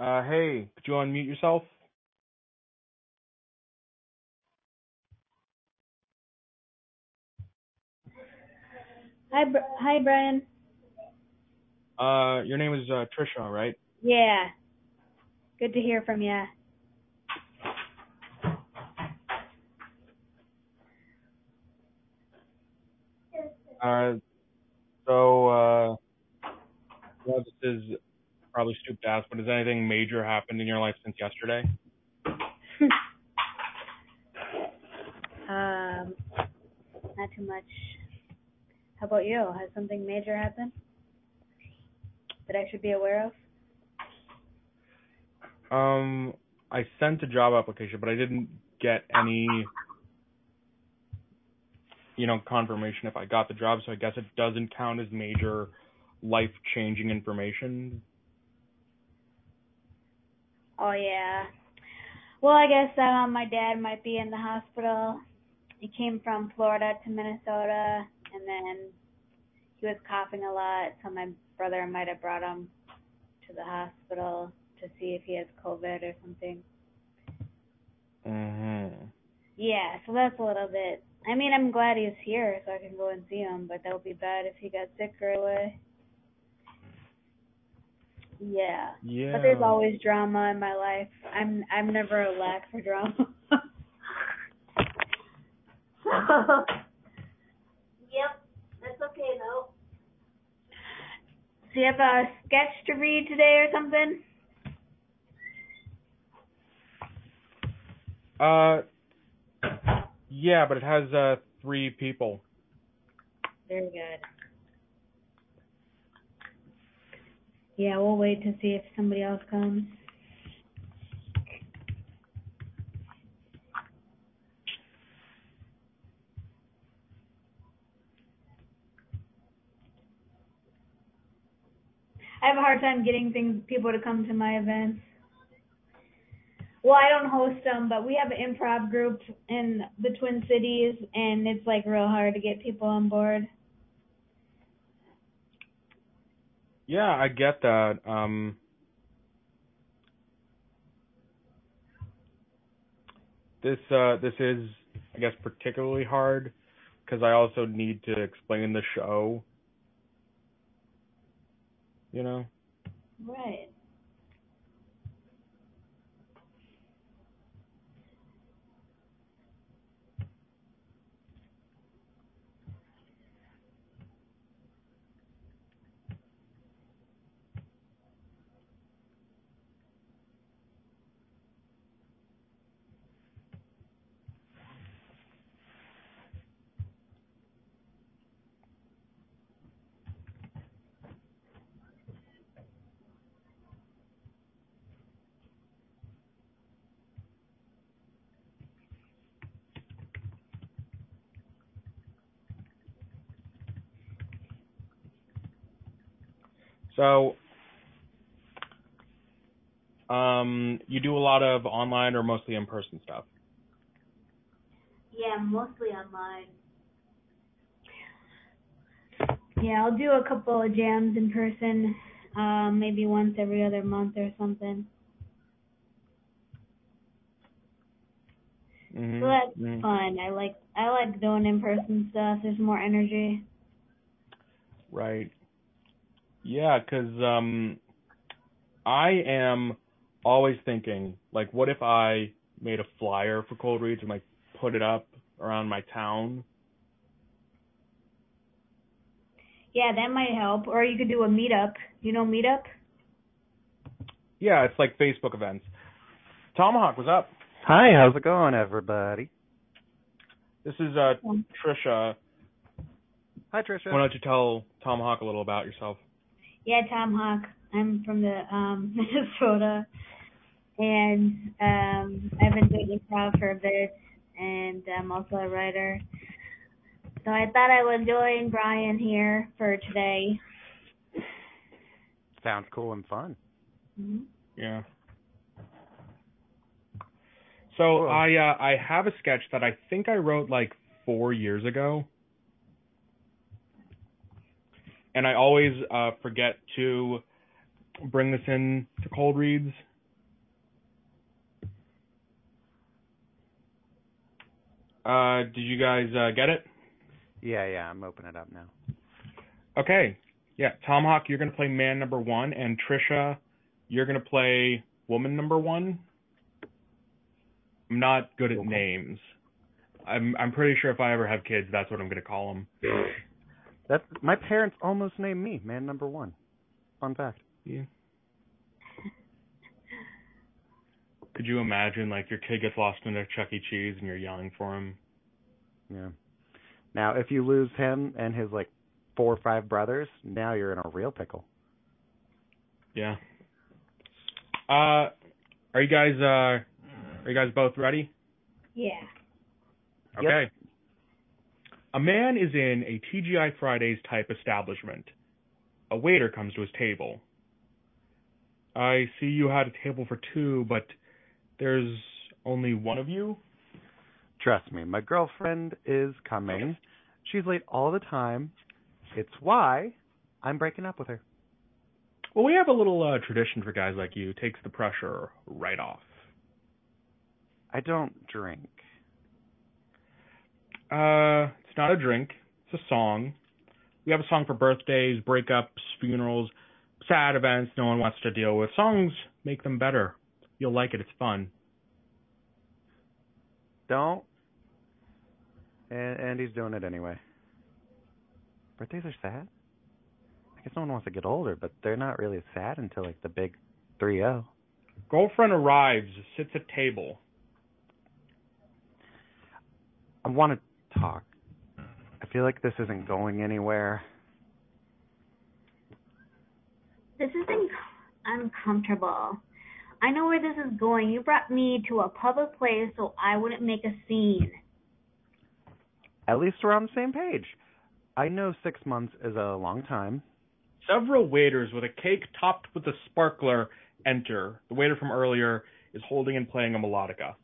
Uh, hey, could you unmute yourself? Hi, Br- hi, Brian. Uh, your name is uh, Trisha, right? Yeah. Good to hear from you. Uh, so, uh, well, this is probably stupid to ask, but has anything major happened in your life since yesterday? um, not too much. How about you? Has something major happened that I should be aware of? Um, I sent a job application, but I didn't get any, you know, confirmation if I got the job. So I guess it doesn't count as major life-changing information. Oh yeah. Well, I guess um, my dad might be in the hospital. He came from Florida to Minnesota, and then he was coughing a lot, so my brother might have brought him to the hospital to see if he has COVID or something. Mm-hmm. Yeah, so that's a little bit. I mean, I'm glad he's here so I can go and see him, but that would be bad if he got sick right away. Yeah. Yeah. But there's always drama in my life. I'm I'm never a lack for drama. yep, that's okay though. So you have a sketch to read today or something? Uh, yeah, but it has uh three people. Very good. Yeah, we'll wait to see if somebody else comes. I have a hard time getting things people to come to my events. Well, I don't host them, but we have an improv group in the Twin Cities, and it's like real hard to get people on board. Yeah, I get that. Um, this uh, this is, I guess, particularly hard because I also need to explain the show. You know. Right. So, um, you do a lot of online or mostly in-person stuff. Yeah, mostly online. Yeah, I'll do a couple of jams in person, um, maybe once every other month or something. Mm-hmm. So that's Mhm. fun. I like I like doing in person stuff. There's more energy. Right. Yeah, 'cause um, I am always thinking, like, what if I made a flyer for cold reads and like put it up around my town? Yeah, that might help. Or you could do a meetup. You know meetup? Yeah, it's like Facebook events. Tomahawk, what's up? Hi, how's it going, everybody? This is uh Trisha. Hi, Trisha. Why don't you tell Tomahawk a little about yourself? Yeah, Tom Hawk. I'm from the um Minnesota and um I've been doing improv for a bit and I'm also a writer. So I thought I would join Brian here for today. Sounds cool and fun. hmm Yeah. So Cool. I uh, I have a sketch that I think I wrote like four years ago, and I always uh, forget to bring this in to cold reads. Uh, did you guys uh, get it? Yeah, yeah, I'm opening it up now. Okay, yeah, Tom Hawk, you're gonna play man number one, and Trisha, you're gonna play woman number one. I'm not good at okay. names. I'm I'm pretty sure if I ever have kids, that's what I'm gonna call them. That my parents almost named me man number one. Fun fact. Yeah. Could you imagine like your kid gets lost in a Chuck E. Cheese and you're yelling for him? Yeah. Now, if you lose him and his like four or five brothers, now you're in a real pickle. Yeah. Uh, are you guys uh, are you guys both ready? Yeah. Yep. Okay. A man is in a TGI Fridays type establishment. A waiter comes to his table. I see you had a table for two, but there's only one of you? Trust me, my girlfriend is coming. She's late all the time. It's why I'm breaking up with her. Well, we have a little uh, tradition for guys like you. Takes the pressure right off. I don't drink. Uh, it's not a drink. It's a song. We have a song for birthdays, breakups, funerals, sad events no one wants to deal with. Songs make them better. You'll like it. It's fun. Don't. And and he's doing it anyway. Birthdays are sad. I guess no one wants to get older, but they're not really sad until like the big three zero. Girlfriend arrives, sits at table. I want to talk. I feel like this isn't going anywhere. This is inc- uncomfortable. I know where this is going. You brought me to a public place so I wouldn't make a scene. At least we're on the same page. I know six months is a long time. Several waiters with a cake topped with a sparkler enter. The waiter from earlier is holding and playing a melodica.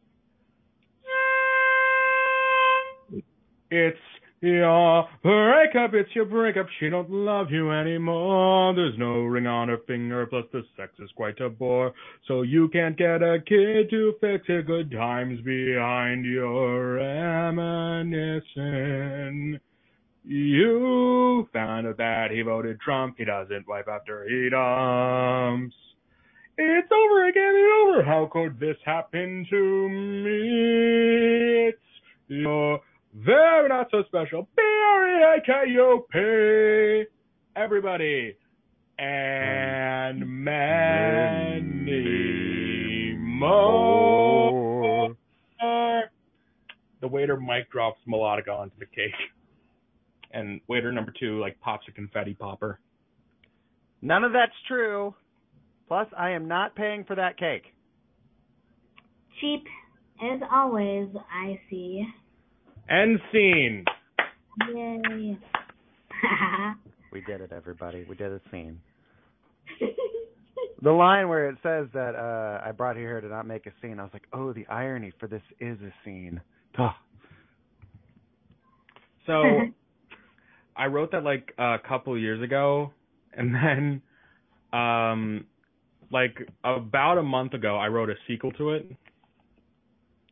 It's your breakup, it's your breakup. She don't love you anymore. There's no ring on her finger, plus the sex is quite a bore. So you can't get a kid to fix it. Good times behind your reminiscing. You found out that he voted Trump. He doesn't wipe after he dumps. It's over again and over. How could this happen to me? It's your very not so special. B-R-E-A-K-U-P. Everybody. And many more. The waiter mic drops melodica onto the cake. And waiter number two like pops a confetti popper. None of that's true. Plus, I am not paying for that cake. Cheap as always, I see. End scene. Yay. We did it, everybody. We did a scene. The line where it says that uh I brought you here to not make a scene, I was like, oh, the irony for this is a scene. Ugh. So I wrote that like a couple years ago, and then um like about a month ago I wrote a sequel to it.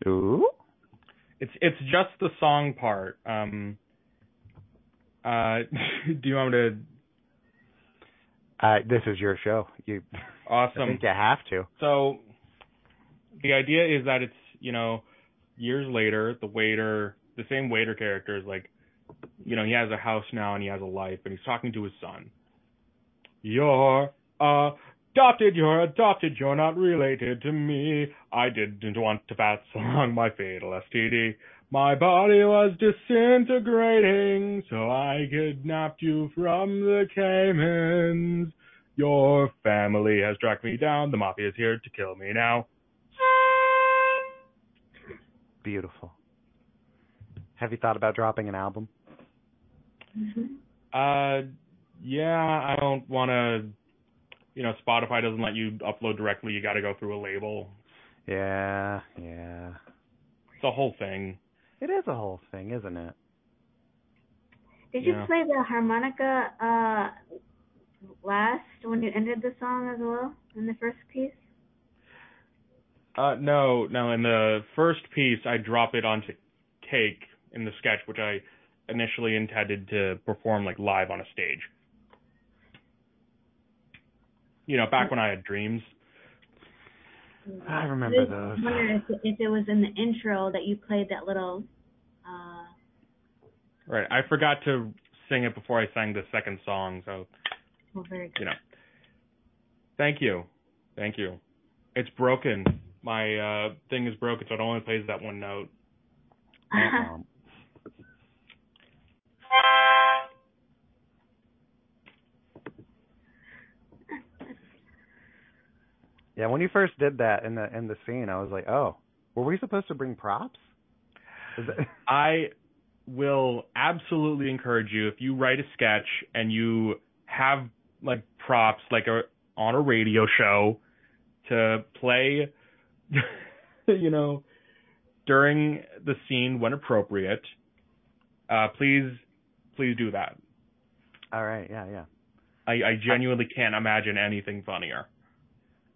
Ooh. It's it's just the song part. Um uh do you want me to Uh, this is your show. You, I awesome. think you have to. So the idea is that it's, you know, years later, the waiter, the same waiter character is like, you know, he has a house now and he has a life and he's talking to his son. You're adopted, you're adopted, you're not related to me. I didn't want to pass along my fatal STD. My body was disintegrating, so I kidnapped you from the Caymans. Your family has tracked me down. The mafia is here to kill me now. Beautiful. Have you thought about dropping an album? Mhm. Uh, yeah, I don't want to. You know, Spotify doesn't let you upload directly. You got to go through a label. Yeah, yeah. It's a whole thing. It is a whole thing, isn't it? Did you play the harmonica uh last when you ended the song as well in the first piece? Uh, no, no. In the first piece, I drop it onto take in the sketch, which I initially intended to perform like live on a stage. You know, back when I had dreams. I remember I those. I wonder if, if it was in the intro that you played that little. Uh, Right. I forgot to sing it before I sang the second song, so well, very good. you know. Thank you. Thank you. It's broken. My uh thing is broken, so it only plays that one note. Um, yeah, when you first did that in the in the scene, I was like, oh, were we supposed to bring props? Is that, I will absolutely encourage you if you write a sketch and you have like props like a on a radio show to play you know during the scene when appropriate uh please please do that all right, yeah, yeah. i i genuinely can't imagine anything funnier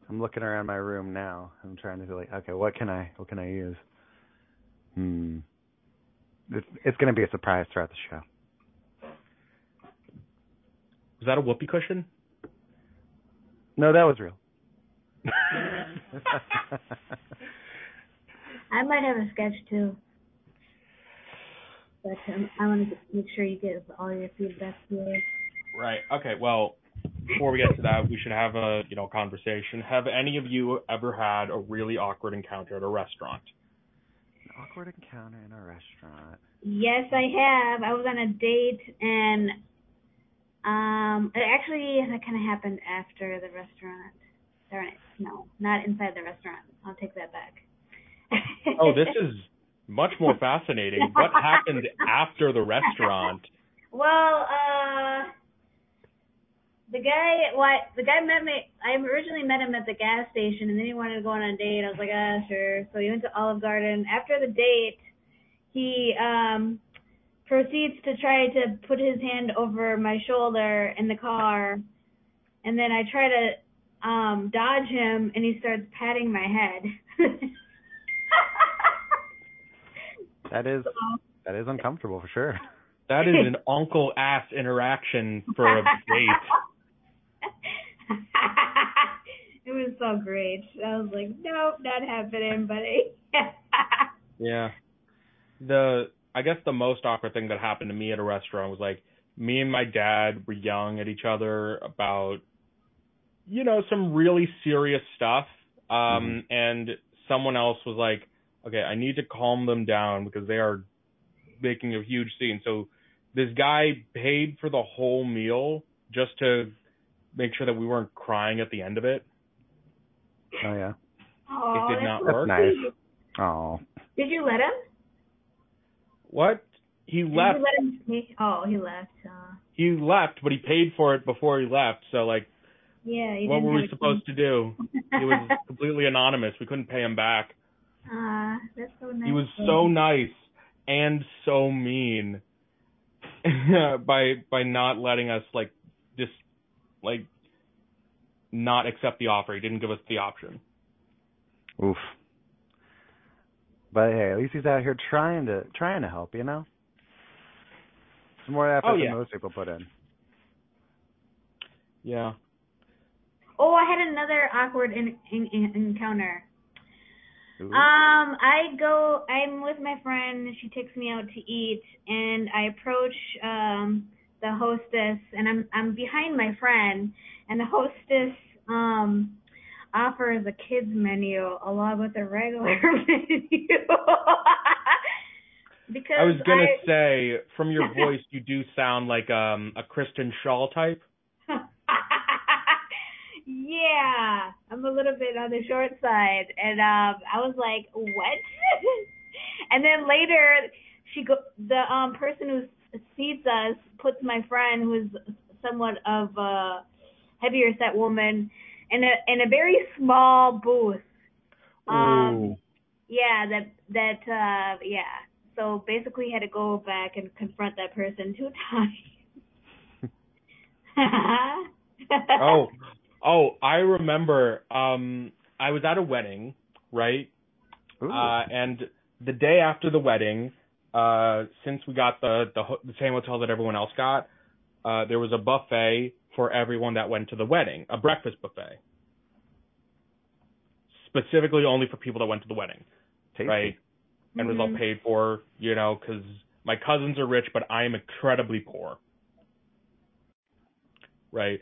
I'm looking around my room now. I'm trying to be like, okay, what can I what can I use? Hmm. It's it's gonna be a surprise throughout the show. was that a whoopee cushion No, that was real. I might have a sketch too. But um, I want to make sure you get all your feedback here. Right. Okay. Well, before we get to that, we should have a you know conversation. Have any of you ever had a really awkward encounter at a restaurant? An awkward encounter in a restaurant. Yes, I have. I was on a date and um it actually that kind of happened after the restaurant. Darn it. No, not inside the restaurant. I'll take that back. Oh, this is much more fascinating. What happened after the restaurant? Well, uh the guy what the guy met me I originally met him at the gas station and then he wanted to go on a date. I was like, ah sure. So he went to Olive Garden. After the date he um proceeds to try to put his hand over my shoulder in the car and then I try to um dodge him and he starts patting my head. That is that is uncomfortable for sure. That is an uncle ass interaction for a date. it was so great. I was like, nope, not happening, buddy. Yeah. The I guess the most awkward thing that happened to me at a restaurant was like me and my dad were yelling at each other about you know some really serious stuff um and someone else was like okay I need to calm them down because they are making a huge scene so this guy paid for the whole meal just to make sure that we weren't crying at the end of it Oh yeah. oh, it did not work nice. sweet. Oh. Did you let him? what he Did left you let him? Oh, he left. Uh, he left but he paid for it before he left so like yeah. He what were we supposed to do He was completely anonymous. We couldn't pay him back. Ah, that's so nice. He was so nice and so mean by by not letting us like just like not accept the offer. He didn't give us the option. Oof. But hey, at least he's out here trying to trying to help, you know? Some more effort Oh, yeah. than most people put in. Yeah. Oh, I had another awkward in, in, in, encounter. Ooh. Um, I go. I'm with my friend. She takes me out to eat, and I approach um the hostess, and I'm I'm behind my friend, and the hostess um offers a kids menu along with a regular menu. because I was gonna I- say from your voice you do sound like um a Kristen Shaw type. yeah, I'm a little bit on the short side, and um, I was like, "What?" and then later, she go the um person who seats us puts my friend, who's somewhat of a heavier set woman, in a in a very small booth. Um, Ooh. yeah, that that uh yeah. So basically, had to go back and confront that person two times. oh, oh, I remember. Um, I was at a wedding, right? Ooh. Uh, and the day after the wedding, uh, since we got the the, ho- the same hotel that everyone else got, uh, there was a buffet for everyone that went to the wedding, a breakfast buffet, specifically only for people that went to the wedding, Tasty. right? And was all Mhm. paid for, you know, because my cousins are rich, but I am incredibly poor, right?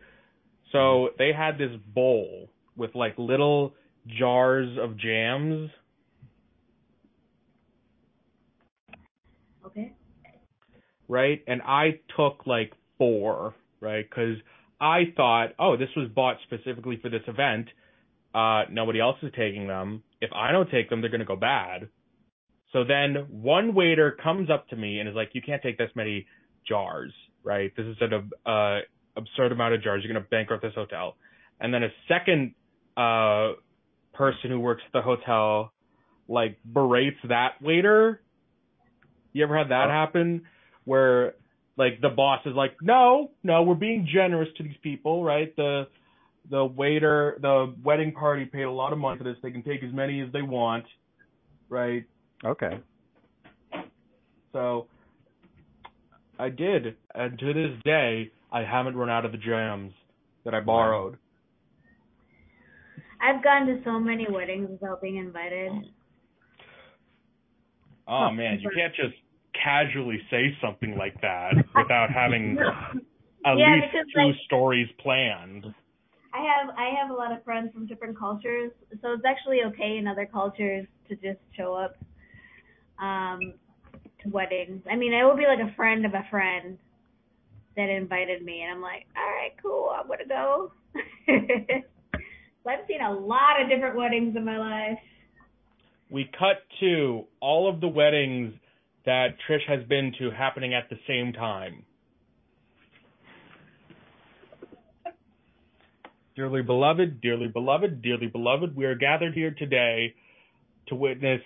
So they had this bowl with like little jars of jams Okay. Right? And I took like four, right? Because I thought, oh, this was bought specifically for this event. Uh, nobody else is taking them. If I don't take them, they're gonna go bad. So then one waiter comes up to me and is like, "You can't take this many jars, right? This is an uh, absurd amount of jars. You're gonna bankrupt this hotel." And then a second uh, person who works at the hotel like berates that waiter. You ever had that Oh. happen? Where like the boss is like, no, no, we're being generous to these people, right? The the waiter, the wedding party paid a lot of money for this. They can take as many as they want, right? Okay. So I did, and to this day, I haven't run out of the jams that I borrowed. I've gone to so many weddings without being invited. Oh man, you can't just casually say something like that without having at Yeah, least because, two like- stories planned. I have I have a lot of friends from different cultures, so it's actually okay in other cultures to just show up um to weddings. I mean, it would be like a friend of a friend that invited me, and I'm like, all right, cool, I'm gonna go. so I've seen a lot of different weddings in my life. We cut to all of the weddings that Trish has been to happening at the same time. Dearly beloved, dearly beloved, dearly beloved, we are gathered here today to witness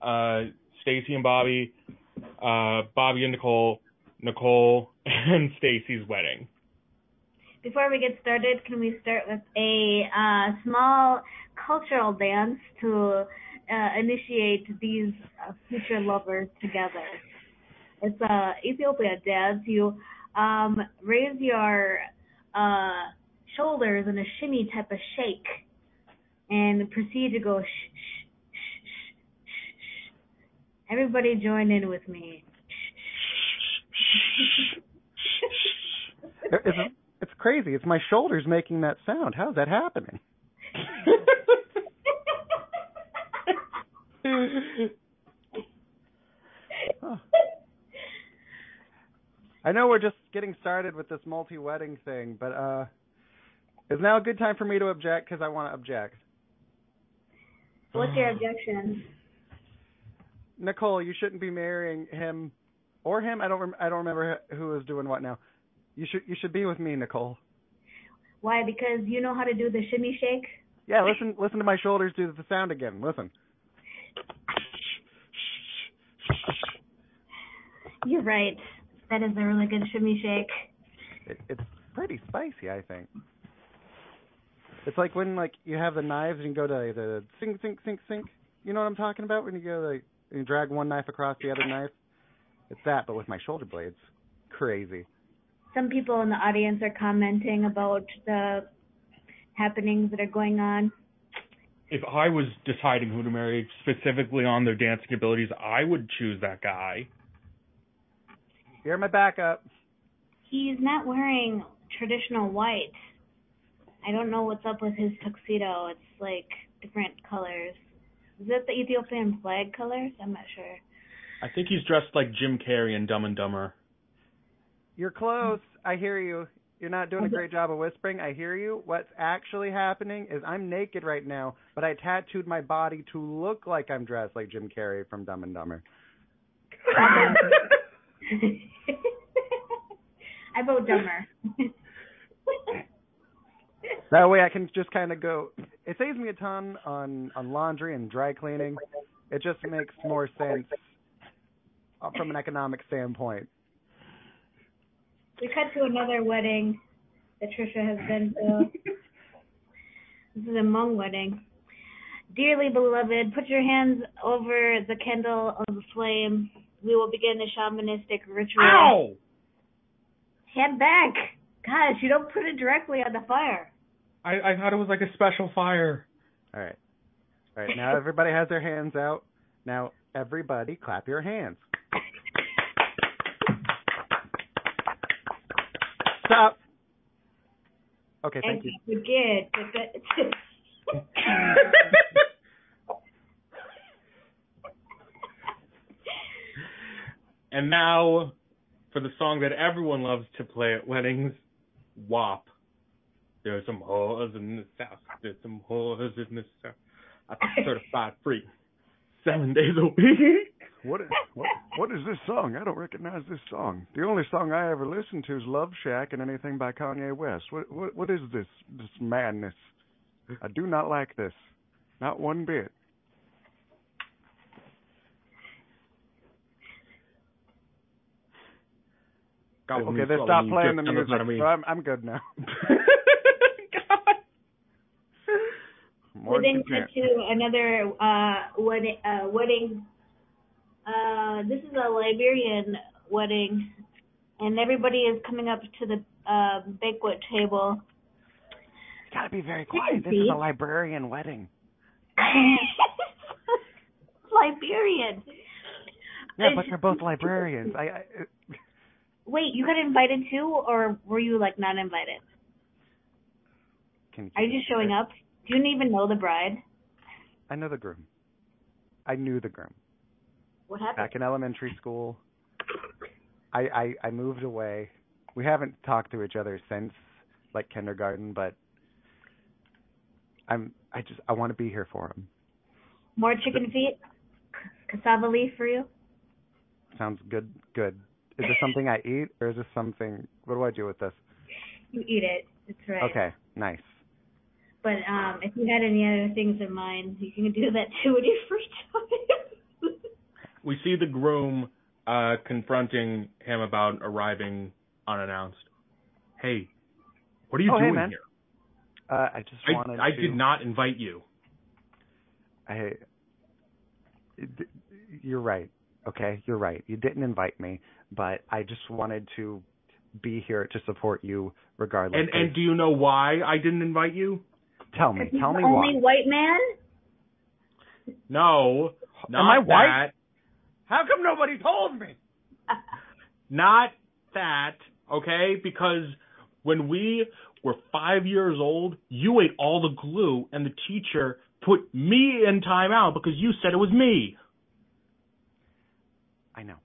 uh, Stacy and Bobby, uh, Bobby and Nicole, Nicole and Stacy's wedding. Before we get started, can we start with a uh, small cultural dance to uh, initiate these uh, future lovers together? It's a Ethiopia dance. You um, raise your uh, shoulders in a shimmy type of shake and proceed to go shh, shh, shh, shh, shh, shh. Everybody join in with me. It's, it's crazy. It's my shoulders making that sound. How's that happening? Huh. I know we're just getting started with this multi-wedding thing, but uh is now a good time for me to object because I want to object. What's your objection? Nicole, you shouldn't be marrying him or him. I don't rem- I don't remember who is doing what now. You should you should be with me, Nicole. Why? Because you know how to do the shimmy shake? Yeah, listen listen to my shoulders do the sound again. Listen. You're right. That is a really good shimmy shake. It, it's pretty spicy, I think. It's like when like you have the knives and you go to the sink sink sink sink. You know what I'm talking about when you go like you drag one knife across the other knife. It's that, but with my shoulder blades. Crazy. Some people in the audience are commenting about the happenings that are going on. If I was deciding who to marry specifically on their dancing abilities, I would choose that guy. You're my backup. He's not wearing traditional white. I don't know what's up with his tuxedo. It's like different colors. Is that the Ethiopian flag colors? I'm not sure. I think he's dressed like Jim Carrey in Dumb and Dumber. You're close. I hear you. You're not doing a great job of whispering. I hear you. What's actually happening is I'm naked right now, but I tattooed my body to look like I'm dressed like Jim Carrey from Dumb and Dumber. I vote dumber. That way I can just kind of go. It saves me a ton on on laundry and dry cleaning. It just makes more sense uh, from an economic standpoint. We cut to another wedding that Trisha has been to. this is a Hmong wedding. Dearly beloved, put your hands over the candle of the flame we will begin the shamanistic ritual. Ow! Hand back. Gosh, you don't put it directly on the fire. I, I thought it was like a special fire. All right. All right. Now everybody has their hands out. Now everybody clap your hands. Stop. Okay, thank and you. begin. and now, for the song that everyone loves to play at weddings, WAP. There's some whores in the South. There's some whores in the South. I'm certified free. Seven days a week. What is, what what is this song? I don't recognize this song. The only song I ever listened to is Love Shack and anything by Kanye West. What what what is this this madness? I do not like this. Not one bit. Okay, they stop playing the music. front of me. So I'm I'm good now. God. More we than then cut to another uh, wedding. Uh, wedding. Uh, this is a Liberian wedding, and everybody is coming up to the uh, banquet table. It's gotta be very quiet. This is a librarian wedding. Liberian. Yeah, but they're both librarians. I, I Wait, you got invited too, or were you like not invited? Are you just showing up? You even know the bride? I know the groom. I knew the groom. What happened? Back in elementary school, I, I I moved away. We haven't talked to each other since like kindergarten, but I'm I just I want to be here for him. More chicken feet? Cassava leaf for you? Sounds good. Good. Is this something I eat, or is this something? What do I do with this? You eat it. That's right. Okay, nice. But um, if you had any other things in mind, you can do that too in your free time. We see the groom uh, confronting him about arriving unannounced. Hey, what are you Oh, doing man. here? Uh, I just wanted I, I to. did not invite you. I. You're right. Okay, you're right. You didn't invite me, but I just wanted to be here to support you regardless. And and do you know why I didn't invite you? Tell me, He's tell the me only why. white man? No, not I white? that. How come nobody told me? Not that. Okay, because when we were five years old, you ate all the glue, and the teacher put me in timeout because you said it was me. I know.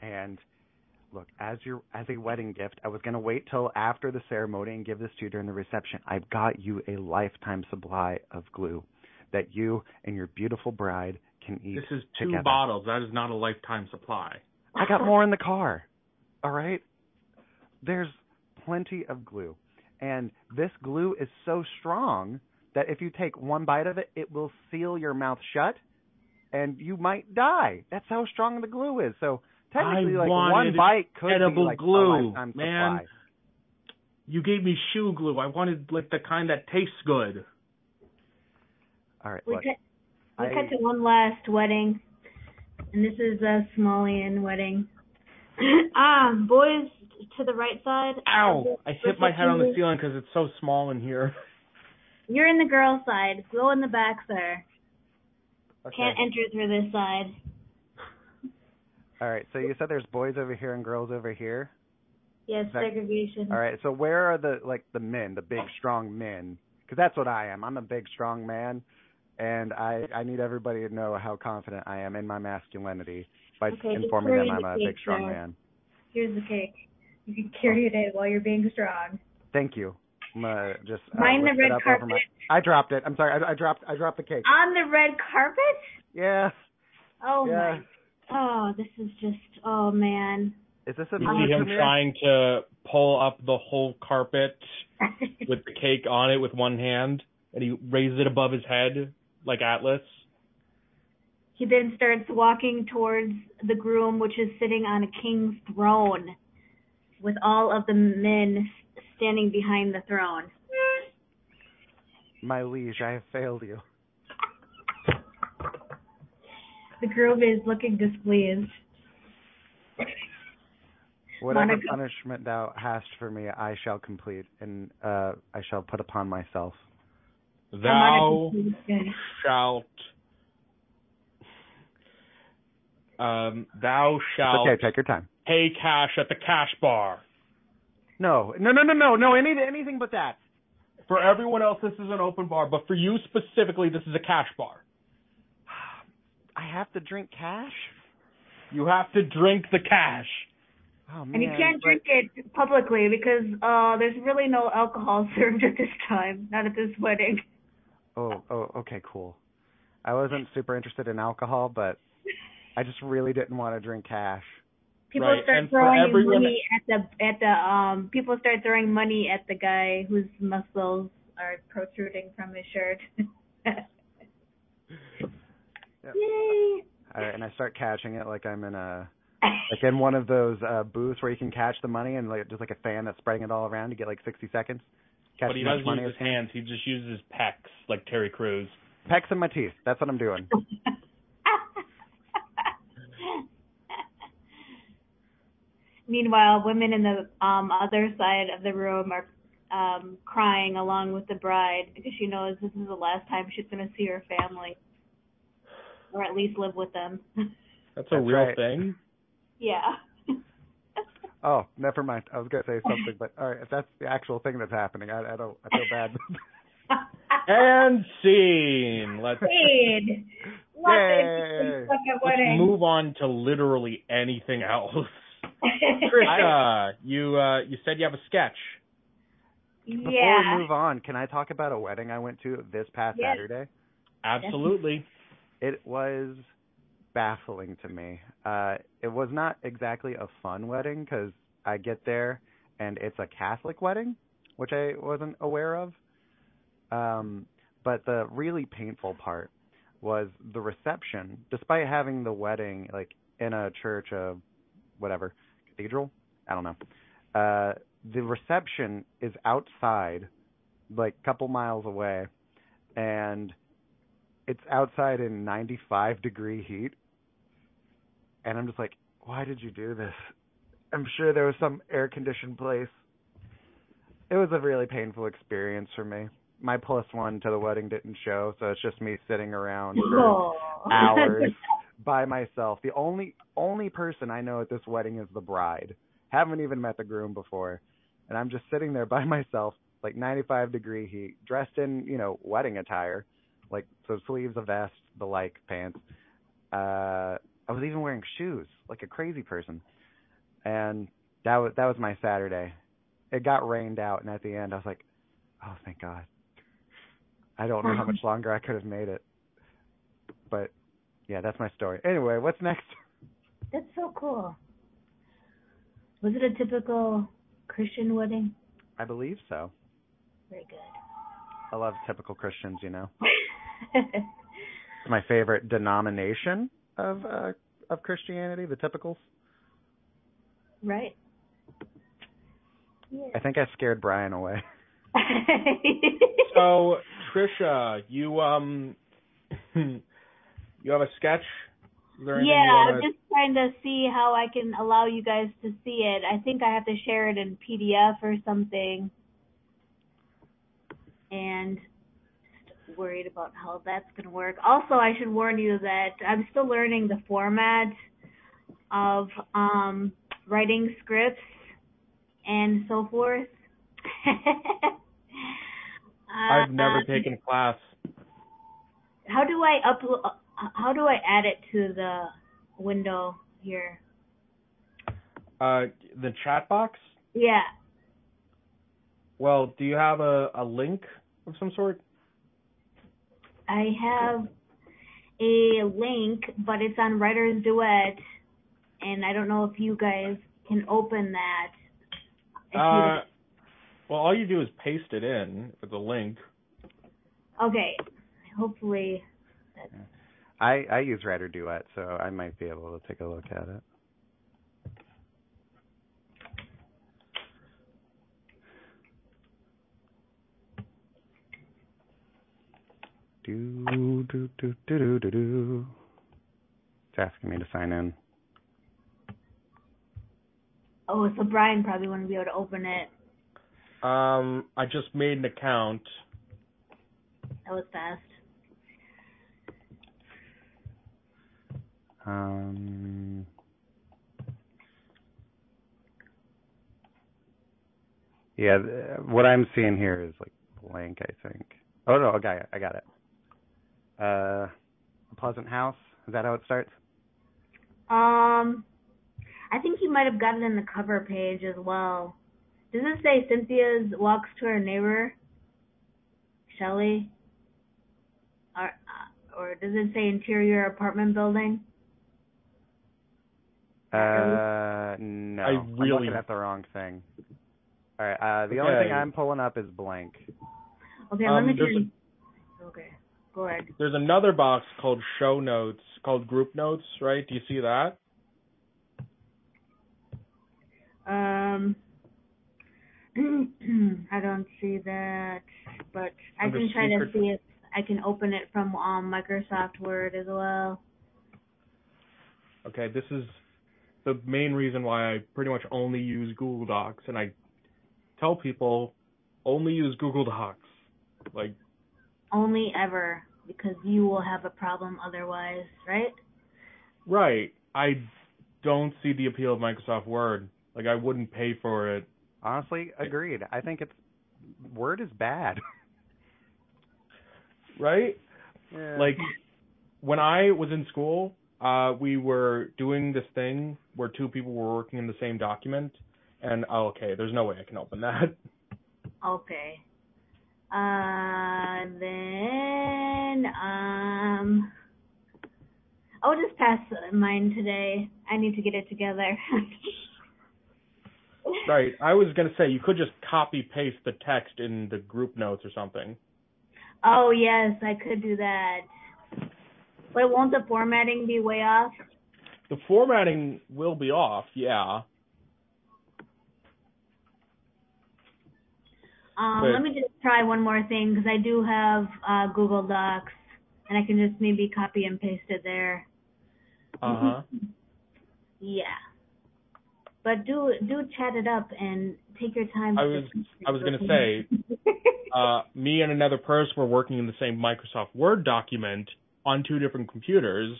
And look, as your as a wedding gift, I was gonna wait till after the ceremony and give this to you during the reception. I've got you a lifetime supply of glue that you and your beautiful bride can eat This is two together. bottles. That is not a lifetime supply. I got more in the car. All right? There's plenty of glue. And this glue is so strong that if you take one bite of it, it will seal your mouth shut and you might die. That's how strong the glue is. So technically I like wanted one bite could edible be like glue, a lifetime man. supply. You gave me shoe glue. I wanted like the kind that tastes good. All right, We look. cut, we I- cut to one last wedding, and this is a Somalian wedding. um, boys to the right side. Ow! I hit my head on the ceiling because it's so small in here. You're in the girl side. Go in the back, sir. Okay. Can't enter through this side. All right, so you said there's boys over here and girls over here. Yes, That- segregation. All right, so where are the like the men, the big strong men? Because that's what I am. I'm a big strong man, and I I need everybody to know how confident I am in my masculinity by Okay, informing them I'm a big strong man. Here's the cake. You can carry it in while you're being strong. Thank you. I'm just uh, Mind the red over my- carpet. I dropped it. I'm sorry. I, I dropped I dropped the cake. On the red carpet? Yeah. Oh yeah. my. Oh, this is just. Oh man. Is this a You movie see him premiere? trying to pull up the whole carpet with the cake on it with one hand, and he raises it above his head like Atlas. He then starts walking towards the groom, which is sitting on a king's throne, with all of the men standing behind the throne. My liege, I have failed you. The groom is looking displeased. Whatever Monica. punishment thou hast for me, I shall complete, and uh, I shall put upon myself. Thou Monica is good. shalt. Um, thou shalt Okay, take your time. pay cash at the cash bar. No, no, no, no, no, no. Any, anything but that. For everyone else, this is an open bar, but for you specifically, this is a cash bar. I have to drink cash. You have to drink the cash. Oh man! And you can't but- drink it publicly because uh there's really no alcohol served at this time, not at this wedding. Oh, oh, okay, cool. I wasn't super interested in alcohol, but I just really didn't want to drink cash. People Right, start and throwing everyone- money at the at the um people start throwing money at the guy whose muscles are protruding from his shirt. Yay! All right, and I start catching it like I'm in a like in one of those uh booths where you can catch the money and like just like a fan that's spreading it all around. You get like 60 seconds. Catch But he as much doesn't money use as his hands. He just uses his pecs like Terry Crews. Pecs in my teeth. That's what I'm doing. Meanwhile, women in the um other side of the room are um crying along with the bride because she knows this is the last time she's going to see her family, or at least live with them. That's a That's real right. thing. yeah. Oh, never mind. I was gonna say something, but all right, if that's the actual thing that's happening, I, I don't. I feel bad. And scene. Let's Paid. Yay. let's move on to literally anything else. Trisha, you uh you said you have a sketch. Before yeah. we move on, can I talk about a wedding I went to this past Yes. Saturday? Absolutely. It was baffling to me. Uh it was not exactly a fun wedding because I get there and it's a Catholic wedding, which I wasn't aware of. Um, but the really painful part was the reception. Despite having the wedding like in a church of whatever cathedral, I don't know. Uh, the reception is outside, like a couple miles away, and it's outside in 95 degree heat. And I'm just like, why did you do this? I'm sure there was some air conditioned place. It was a really painful experience for me. My plus one to the wedding didn't show, so it's just me sitting around for hours by myself. The only only person I know at this wedding is the bride. Haven't even met the groom before, and I'm just sitting there by myself, like 95 degree heat, dressed in you know wedding attire, like so sleeves, a vest, the like pants. Uh, I was even wearing shoes, like a crazy person, and that was that was my Saturday. It got rained out, and at the end, I was like, oh thank God. I don't know how much longer I could have made it, but yeah, that's my story. Anyway, what's next? That's so cool. Was it a typical Christian wedding? I believe so. Very good. I love typical Christians, you know. It's my favorite denomination of uh of Christianity, the typicals. right. Yeah. I think I scared Brian away. So Trisha, you um you have a sketch? Is there anything yeah, I'm just trying to see how I can allow you guys to see it. I think I have to share it in PDF or something. And just worried about how that's going to work. Also, I should warn you that I'm still learning the format of um writing scripts and so forth. I've never Uh, taken a class. How do I upload? How do I add it to the window here? Uh the chat box? Yeah. Well, do you have a, a link of some sort? I have a link, but it's on Writer's Duet, and I don't know if you guys can open that. If Uh well all you do is paste it in with the link. okay. Hopefully. I I use Writer Duet, so I might be able to take a look at it. Do do do do do do do. It's asking me to sign in. Oh, so Brian probably wouldn't be able to open it. Um, I just made an account. That was fast. Um, yeah, what I'm seeing here is like blank. I think. Oh no, okay, I got it. Uh, Pleasant House. Is that how it starts? Um, I think you might have gotten it in the cover page as well. Does it say Cynthia's walks to her neighbor, Shelley? Or, uh, or does it say interior apartment building? Uh, no. I I'm really- looking at the wrong thing. All right. Uh, the only thing I'm pulling up is blank. Okay, Um, let me there's do. Okay, go ahead. There's another box called show notes, called group notes, right? Do you see that? Um, I don't see that, but I Under can try to see if I can open it from um, Microsoft Word as well. Okay, this is the main reason why I pretty much only use Google Docs, and I tell people only use Google Docs. Like, Only ever because you will have a problem otherwise, right? right, I don't see the appeal of Microsoft Word. Like, I wouldn't pay for it. Honestly, agreed. I think it's Word is bad. Right? Yeah. Like, when I was in school, uh, we were doing this thing where two people were working in the same document, and oh, okay, there's no way I can open that. Okay. Uh, then um, I'll just pass mine today. I need to get it together. Right. I was gonna say you could just copy paste the text in the group notes or something. Oh yes, I could do that. But won't the formatting be way off? The formatting will be off, yeah. Um, let me just try one more thing because I do have uh, Google Docs, and I can just maybe copy and paste it there. Uh huh. Yeah. But do do chat it up and take your time. I was- I was gonna say, Uh, me and another person were working in the same Microsoft Word document on two different computers,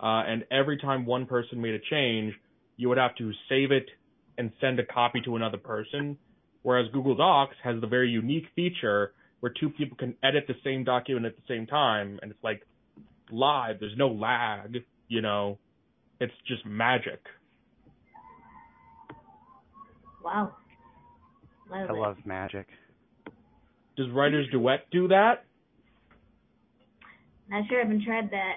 uh, and every time one person made a change, you would have to save it and send a copy to another person. Whereas Google Docs has the very unique feature where two people can edit the same document at the same time, and it's like live. There's no lag, you know. It's just magic. wow. Love I it. love magic. Does Writer's Duet do that? Not sure. I haven't tried that.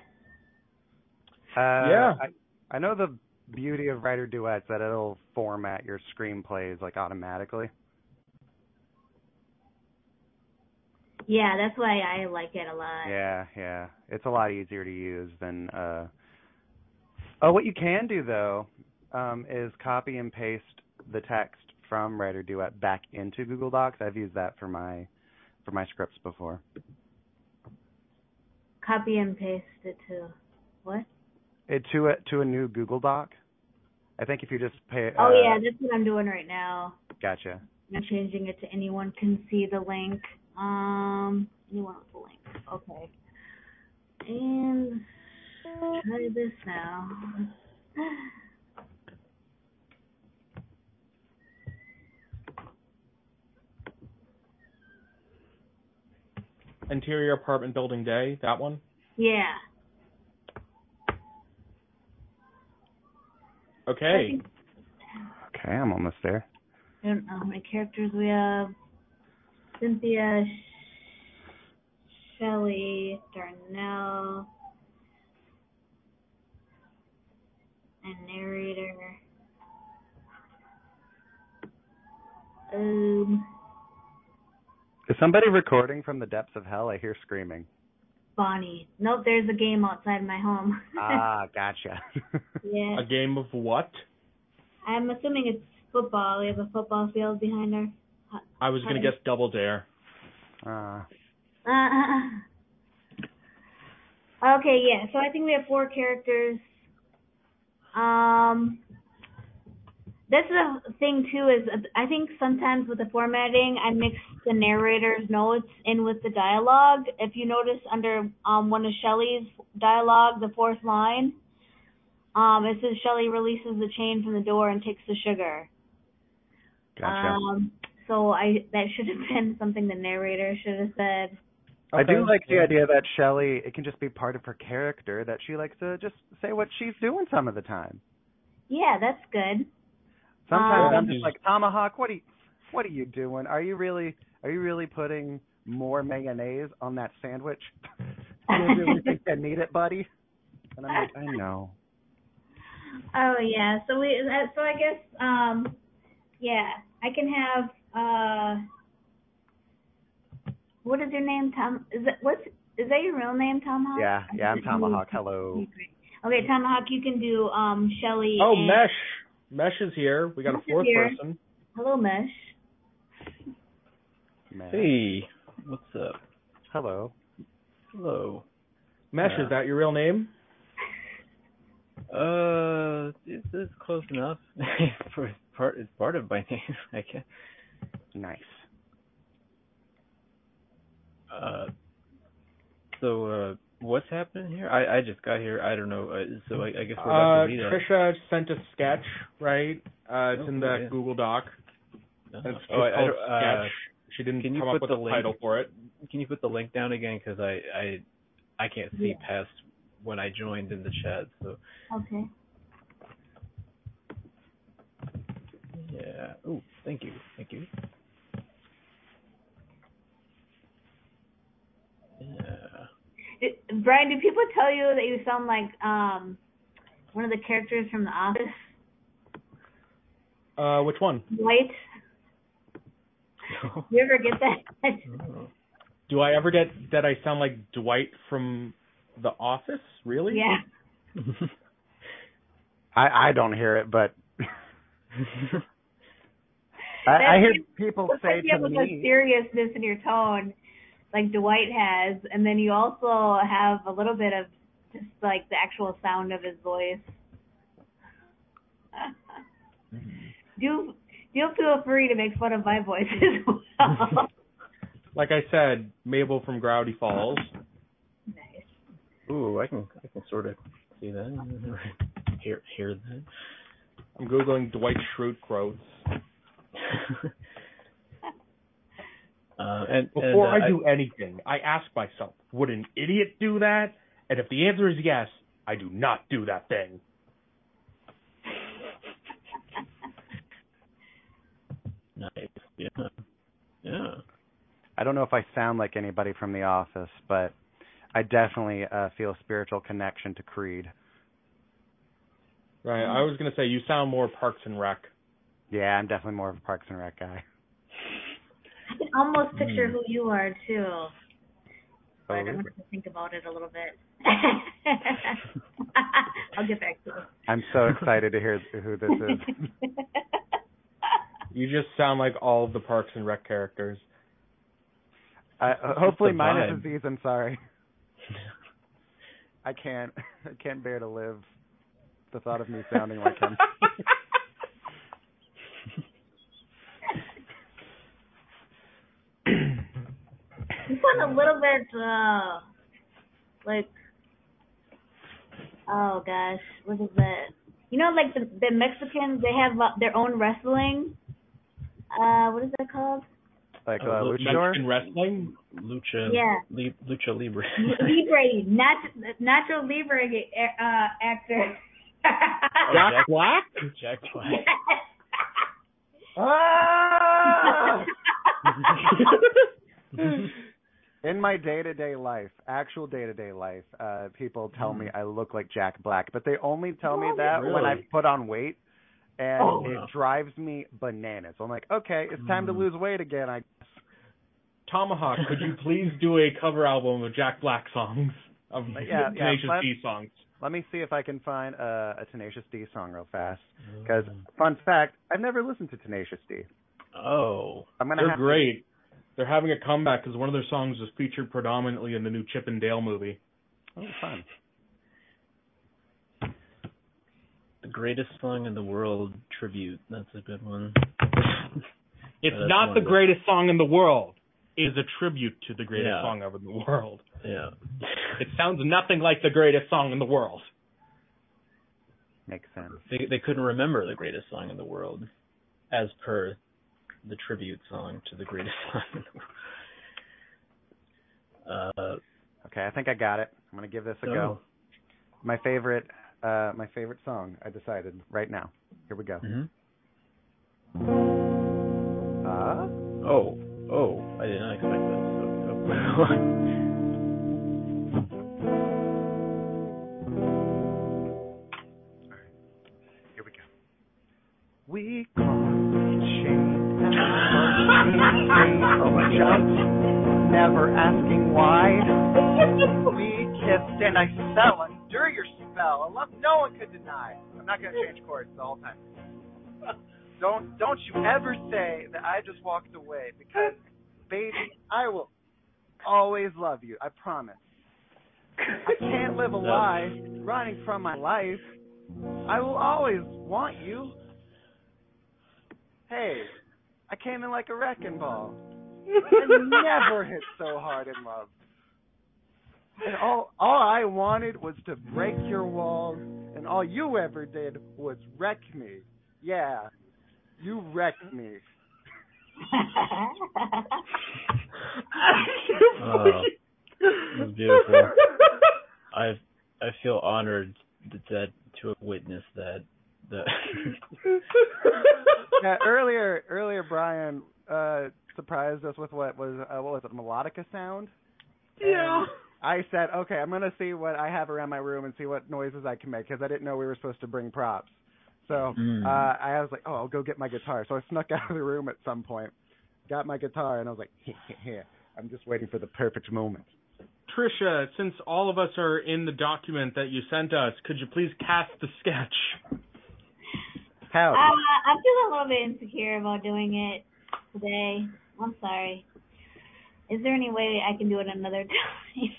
Uh, Yeah. I, I know the beauty of writer duets that it'll format your screenplays like automatically. Yeah, that's why I like it a lot. Yeah, yeah. It's a lot easier to use than uh Oh, what you can do though um is copy and paste the text from Writer Duet back into Google Docs. I've used that for my for my scripts before. Copy and paste it to what? It to a to a new Google Doc. I think if you just pay oh uh, yeah, that's what I'm doing right now. Gotcha. I'm changing it to anyone can see the link. Um, anyone with the link. Okay. And try this now. Interior apartment building day, that one? Yeah. Okay. Okay, I'm almost there. I don't know how many characters we have. Cynthia, Shelley, Darnell, and narrator. Um, Is somebody recording from the depths of hell? I hear screaming. Bonnie. Nope, there's a game outside my home. ah, gotcha. yeah. A game of what? I'm assuming it's football. We have a football field behind our. I was gonna guess Double Dare. uh, Uh, okay, yeah. So I think we have four characters. Um, that's the thing too is uh, I think sometimes with the formatting I mix the narrator's notes in with the dialogue. If you notice under um one of Shelley's dialogue, the fourth line, um it says Shelley releases the chain from the door and takes the sugar. Gotcha. Um so I that should have been something the narrator should have said. I do like the idea that Shelley, it can just be part of her character that she likes to just say what she's doing some of the time. Yeah, that's good. Sometimes Um, I'm just like Tomahawk. What are you, what are you doing? Are you really are you really putting more mayonnaise on that sandwich? you really think I need it, buddy? And I'm like, I know. Oh yeah, so we so I guess um yeah, I can have uh what is your name, Tom? Is it what's is that your real name, Tomahawk? Yeah, yeah, I'm Tomahawk. Hello. Okay, Tomahawk, you can do um Shelly. Oh, and, Mesh. Mesh is here. We got Mesh a fourth person. Hello, Mesh. Man. Hey, what's up? Hello. Hello. Mesh, Yeah. is that your real name? Uh, this is close enough. For part, it's part of my name, I guess. Nice. Uh, so uh, what's happening here? I I just got here. I don't know. Uh, so I, I guess we're about Uh, to meet up. Trisha sent a sketch, right? Uh, it's Oh, in the yeah. Google Doc. Uh, And it's just oh, I, I uh, Sketch. She didn't can you come up put with the a link? title for it. can you put the link down again? Because I I I can't see Yeah. past when I joined in the chat. So Okay. yeah. Oh, thank you, thank you. Yeah. Did- Brian, do people tell you that you sound like um one of the characters from The Office? Uh, which one? Dwight? You ever get that? Do I ever get that I sound like Dwight from The Office? Really? yeah. I I don't hear it, but I, I hear people Looks say like you have to like a me. seriousness in your tone, like Dwight has, and then you also have a little bit of just like the actual sound of his voice. Mm-hmm. do do feel free to make fun of my voice as well. Like I said, Mabel from Gravity Falls. nice. Ooh, I can I can sort of see that. Hear hear that. I'm googling Dwight Schrute quotes. Uh, and Before and, uh, I do anything, I ask myself, would an idiot do that? And if the answer is yes, I do not do that thing. nice. Yeah. Yeah. I don't know if I sound like anybody from The Office, but I definitely uh, feel a spiritual connection to Creed. Right. I was gonna say you sound more Parks and Rec. Yeah, I'm definitely more of a Parks and Rec guy. I can almost picture Hmm. who you are too. But I'm Oh, gonna have to think about it a little bit. I'll get back to you. I'm so excited to hear who this is. you. You just sound like all of the Parks and Rec characters. Uh, hopefully, the minus vibe. Aziz. I'm sorry. I can't. I can't bear to live the thought of me sounding like him. You sound a little bit uh like oh gosh, what is that? You know, like the the Mexicans, they have uh, their own wrestling. Uh, what is that called? Like Oh, uh, look, Mexican wrestling. Lucha. Yeah. Li, Lucha Libre. Libre, nat- Nacho Libre uh, actor. Oh, Jack Jack- Black. Jack Black. Ah! In my day-to-day life, actual day-to-day life, uh people tell me I look like Jack Black, but they only tell me Oh, that when I really? put on weight, and Oh. it drives me bananas. I'm like, okay, it's time to Mm. lose weight again. I guess. Tomahawk, could you please do a cover album of Jack Black songs? Of Yeah, yeah, Tenacious let- D songs. let me see if I can find uh, a Tenacious D song real fast. Because fun fact, I've never listened to Tenacious D. Oh. I'm gonna They're have to- great. They're having a comeback because one of their songs was featured predominantly in the new Chip and Dale movie. oh, fun. The greatest song in the world tribute. That's a good one. It's That's not one the of the- greatest song in the world. It is a tribute to the greatest Yeah. song ever in the world. Yeah. It sounds nothing like the greatest song in the world. Makes sense. They they couldn't remember the greatest song in the world, as per the tribute song to the greatest song in the world. Uh, Okay, I think I got it. I'm gonna give this a so- go. My favorite, uh, my favorite song. I decided right now. Here we go. mhm. Uh, Oh, oh, I did not expect. So, so. from a jump, never asking why. We kissed and I fell under your spell, a love no one could deny. I'm not gonna change chords the whole time. Don't don't you ever say that I just walked away because, baby, I will always love you. I promise. I can't live a lie running from my life. I will always want you. Hey, I came in like a wrecking ball. I never hit so hard in love. And all all I wanted was to break your walls, and all you ever did was wreck me. Yeah, you wrecked me. Oh, beautiful. I I feel honored that, that to have witnessed that. That. yeah, earlier earlier Brian uh surprised us with what was uh, what was it melodica sound. Yeah. I said, okay, I'm gonna see what I have around my room and see what noises I can make because I didn't know we were supposed to bring props. So Mm. uh I was like, oh, I'll go get my guitar. So I snuck out of the room at some point, got my guitar, and I was like, I'm just waiting for the perfect moment. Trisha, since all of us are in the document that you sent us, could you please cast the sketch? How? Uh, I'm feeling a little bit insecure about doing it today. I'm sorry. Is there any way I can do it another time?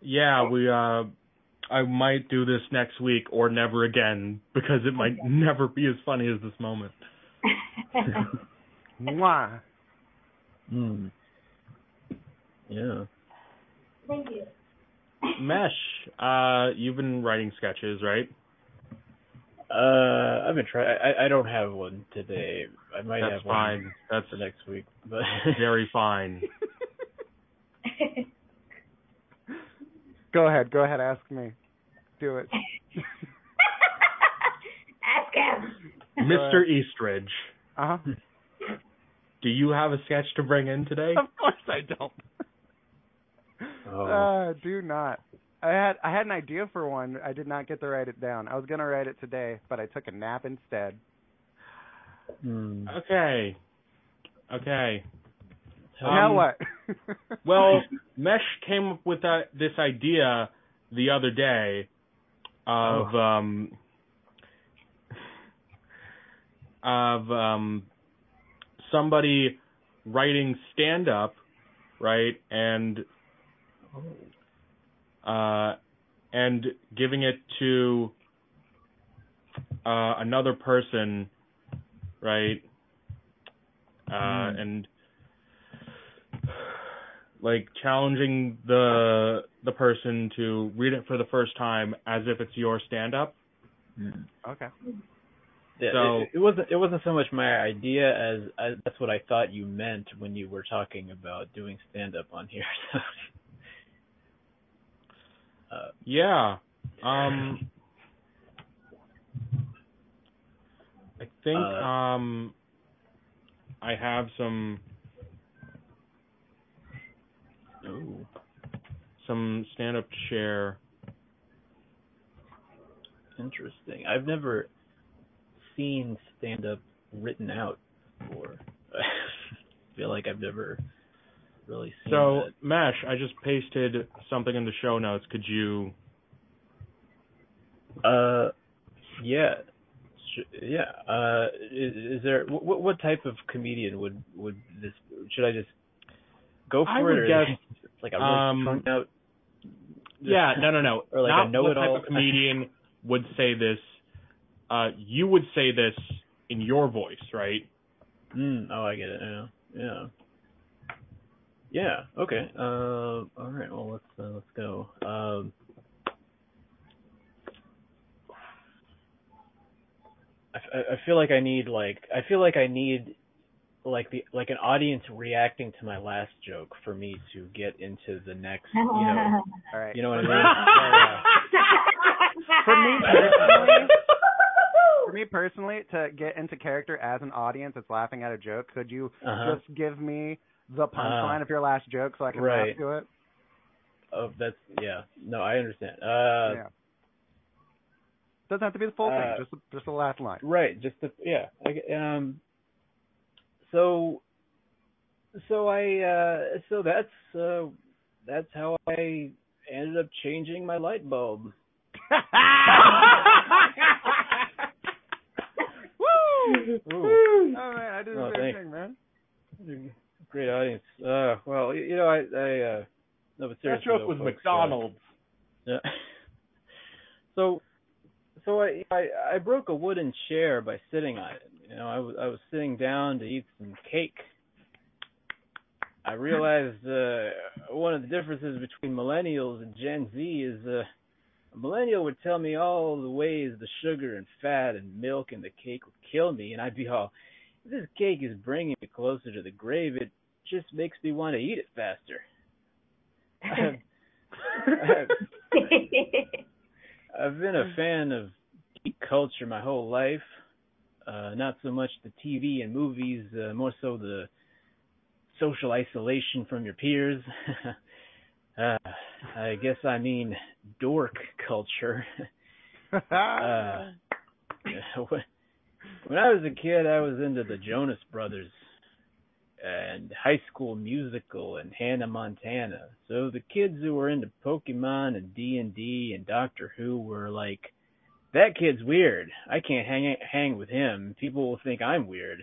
Yeah, we uh I might do this next week or never again because it might never be as funny as this moment. Mwah. Hmm. Yeah. Thank you. Mesh, uh you've been writing sketches, right? Uh, I've been trying. I I don't have one today. I might That's have one. That's for next week, but very fine. Go ahead, go ahead, ask me. Do it. Ask him. Mr. Eastridge, Uh huh. do you have a sketch to bring in today? Of course I don't. Oh. Uh, do not. I had I had an idea for one. I did not get to write it down. I was gonna write it today, but I took a nap instead. Hmm. Okay. Okay. now Um, what? Well, Mesh came up with that this idea the other day of um of um somebody writing stand up, right? And uh and giving it to uh another person, right? Uh Hmm. and like challenging the the person to read it for the first time as if it's your stand up. Hmm. okay. Yeah, So- it, it wasn't it wasn't so much my idea as, as that's what I thought you meant when you were talking about doing stand up on here. uh, Yeah. Um I think Uh, um I have some ooh. some stand up to share. Interesting. I've never seen stand up written out before. I feel like I've never really seen So Mesh, I just pasted something in the show notes. Could you. Uh yeah. Yeah. Uh is, is there what what type of comedian would would this should I just go for I it would or guess, like a really um, out Yeah, no, no, no. Or like a Not what know-it-all. type of comedian would say this. uh, you would say this in your voice, right? Mm, oh, I get it. Yeah, yeah, yeah. Okay. Uh, all right. Well, let's uh, let's go. Um, I, I feel like I need like I feel like I need like the like an audience reacting to my last joke for me to get into the next you know All right. you know what I mean? For me personally, for me personally, to get into character as an audience that's laughing at a joke, could you Uh-huh. just give me the punchline of your last joke so I can Right. laugh to it? Oh, that's yeah. No, I understand. Uh, yeah. Doesn't have to be the full uh, thing, just the, just the last line. Right, just the yeah. I, um so so I uh so that's uh that's how I ended up changing my light bulb. Woo! Ooh. Oh man, I did the Oh, same thanks. thing, man. Great audience. Uh well, you, you know I I uh no but That joke though, was folks, uh, McDonald's. Yeah. So, so I, I I broke a wooden chair by sitting on it. You know, I was I was sitting down to eat some cake. I realized uh, one of the differences between millennials and Gen Z is uh, a millennial would tell me all the ways the sugar and fat and milk in the cake would kill me, and I'd be all, this cake is bringing me closer to the grave, it just makes me want to eat it faster. I've been a fan of geek culture my whole life. Uh, not so much the TV and movies, uh, more so the social isolation from your peers. uh, I guess I mean dork culture. uh, when I was a kid, I was into the Jonas Brothers and High School Musical and Hannah Montana. So the kids who were into Pokemon and D and D and Doctor Who were like, "That kid's weird. I can't hang hang with him. People will think I'm weird."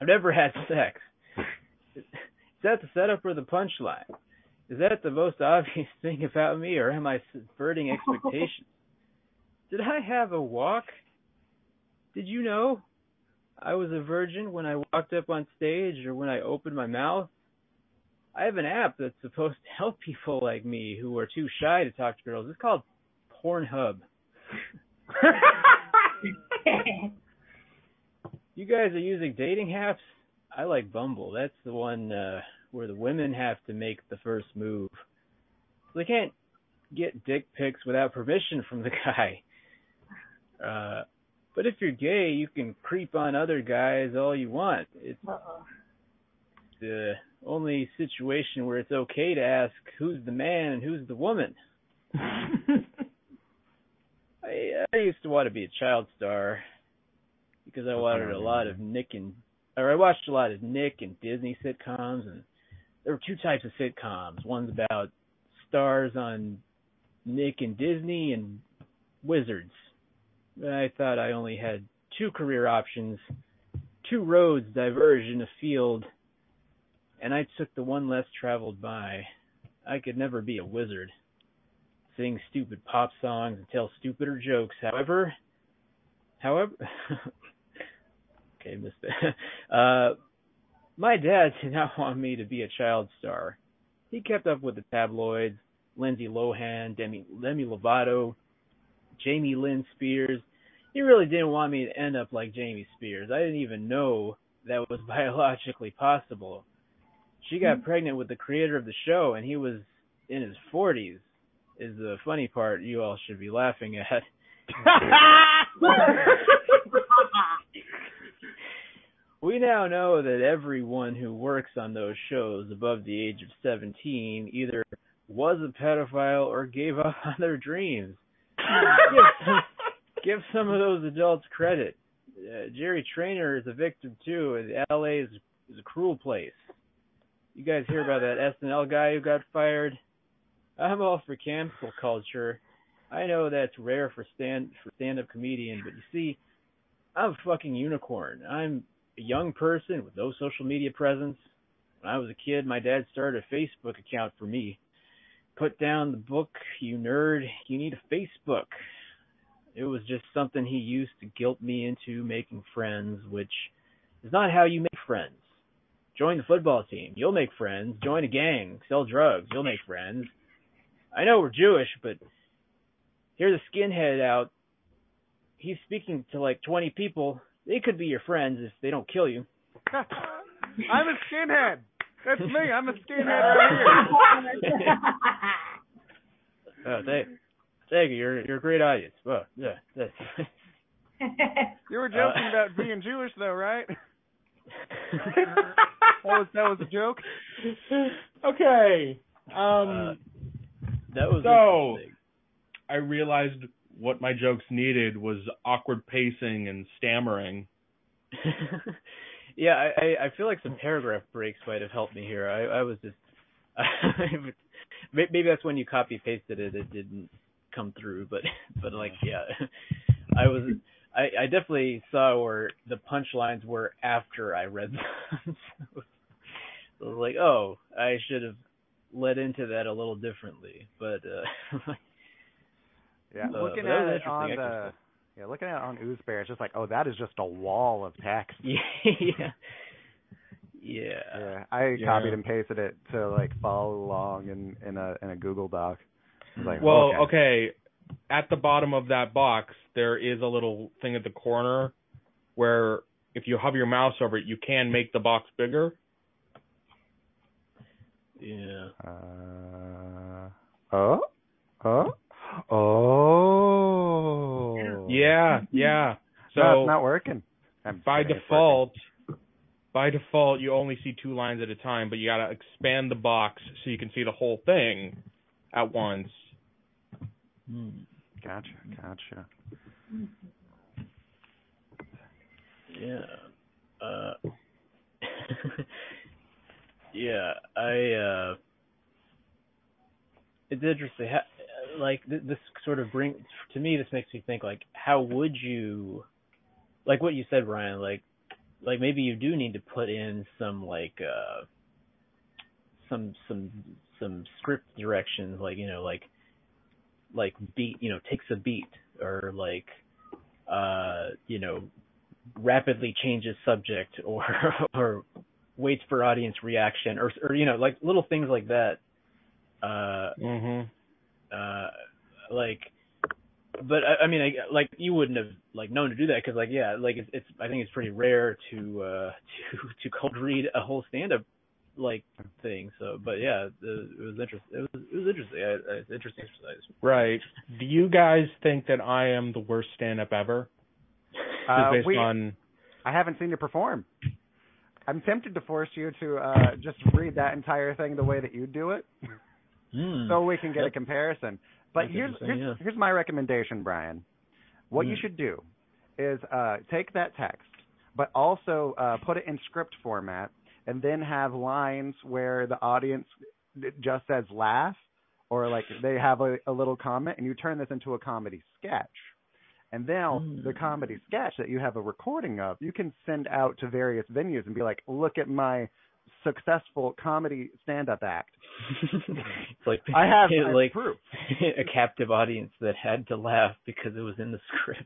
I've never had sex. Is that the setup or the punchline? Is that the most obvious thing about me, or am I subverting expectations? Did I have a walk? Did you know I was a virgin when I walked up on stage or when I opened my mouth? I have an app that's supposed to help people like me who are too shy to talk to girls. It's called Pornhub. You guys are using dating apps? I like Bumble. That's the one uh, where the women have to make the first move. They can't get dick pics without permission from the guy. Uh, but if you're gay, you can creep on other guys all you want. It's Uh-oh. the only situation where it's okay to ask who's the man and who's the woman. I, I used to want to be a child star because I watched a lot of Nick and or I watched a lot of Nick and Disney sitcoms and there were two types of sitcoms. One's about stars on Nick and Disney and wizards. I thought I only had two career options, two roads diverged in a field, and I took the one less traveled by. I could never be a wizard, sing stupid pop songs and tell stupider jokes. However, however, okay, missed it. Uh, my dad did not want me to be a child star. He kept up with the tabloids, Lindsay Lohan, Demi, Demi Lovato, Jamie Lynn Spears. He really didn't want me to end up like Jamie Spears. I didn't even know that was biologically possible. She got mm-hmm. pregnant with the creator of the show, and he was in his 40s. Is the funny part you all should be laughing at. we now know that everyone who works on those shows above the age of 17 either was a pedophile or gave up on their dreams. give, some, give some of those adults credit. Uh, Jerry Trainor is a victim too. and LA is, is a cruel place. You guys hear about that SNL guy who got fired? I'm all for cancel culture. I know that's rare for stand for stand-up comedian, but you see, I'm a fucking unicorn. I'm a young person with no social media presence. When I was a kid, my dad started a Facebook account for me. Put down the book, you nerd. You need a Facebook. It was just something he used to guilt me into making friends, which is not how you make friends. Join the football team. You'll make friends. Join a gang. Sell drugs. You'll make friends. I know we're Jewish, but here's a skinhead out. He's speaking to like 20 people. They could be your friends if they don't kill you. I'm a skinhead. That's me. I'm a skinhead right here. Oh, thank, thank you. You're you're a great audience. Well, yeah, that's. You were joking Uh, about being Jewish, though, right? that was that was a joke. okay. Um, Uh, that was So- I realized what my jokes needed was awkward pacing and stammering. yeah, I, I I feel like some paragraph breaks might have helped me here. I I was just maybe that's when you copy pasted it it didn't come through, but but like yeah, I was I I definitely saw where the punchlines were after I read them. so I was like, oh, I should have led into that a little differently, but uh Yeah, Uh, looking but at it on the yeah, looking at it on Oozbear, it's just like, oh, that is just a wall of text. yeah. Yeah. Yeah, I Yeah. copied and pasted it to like follow along in in a in a Google Doc. I was like, Well, okay. okay. At the bottom of that box, there is a little thing at the corner where if you hover your mouse over it, you can make the box bigger. Yeah. Uh, oh, oh, oh. Yeah, yeah. So no, it's not working. I'm by kidding, it's default, by default, you only see two lines at a time, but you gotta expand the box so you can see the whole thing at once. Hmm. working. Gotcha, gotcha. Yeah. Uh Yeah, I uh it's interesting how, like th- this sort of bring to me this makes me think like how would you like what you said Ryan like like maybe you do need to put in some like uh some some some script directions like you know like like beat you know takes a beat or like uh you know rapidly changes subject or or waits for audience reaction or or you know like little things like that uh Mhm. uh like but I, I mean I, like you wouldn't have like known to do that because like yeah like it's, it's I think it's pretty rare to uh to to cold read a whole stand up like thing so but yeah the, it was interesting it was it was interesting I, I, interesting exercise Right. Do you guys think that I am the worst stand up ever? Uh, based we, on I haven't seen you perform. I'm tempted to force you to uh just read that entire thing the way that you do it, Hmm. so we can get a comparison. But That's here's here's, yeah. here's my recommendation, Brian. What you Mm. should do is uh take that text, but also uh put it in script format, and then have lines where the audience just says laugh, or like they have a, a little comment, and you turn this into a comedy sketch. And now Mm. the comedy sketch that you have a recording of, you can send out to various venues and be like, "Look at my successful comedy stand-up act." it's like I have, I have like proof. a captive audience that had to laugh because it was in the script.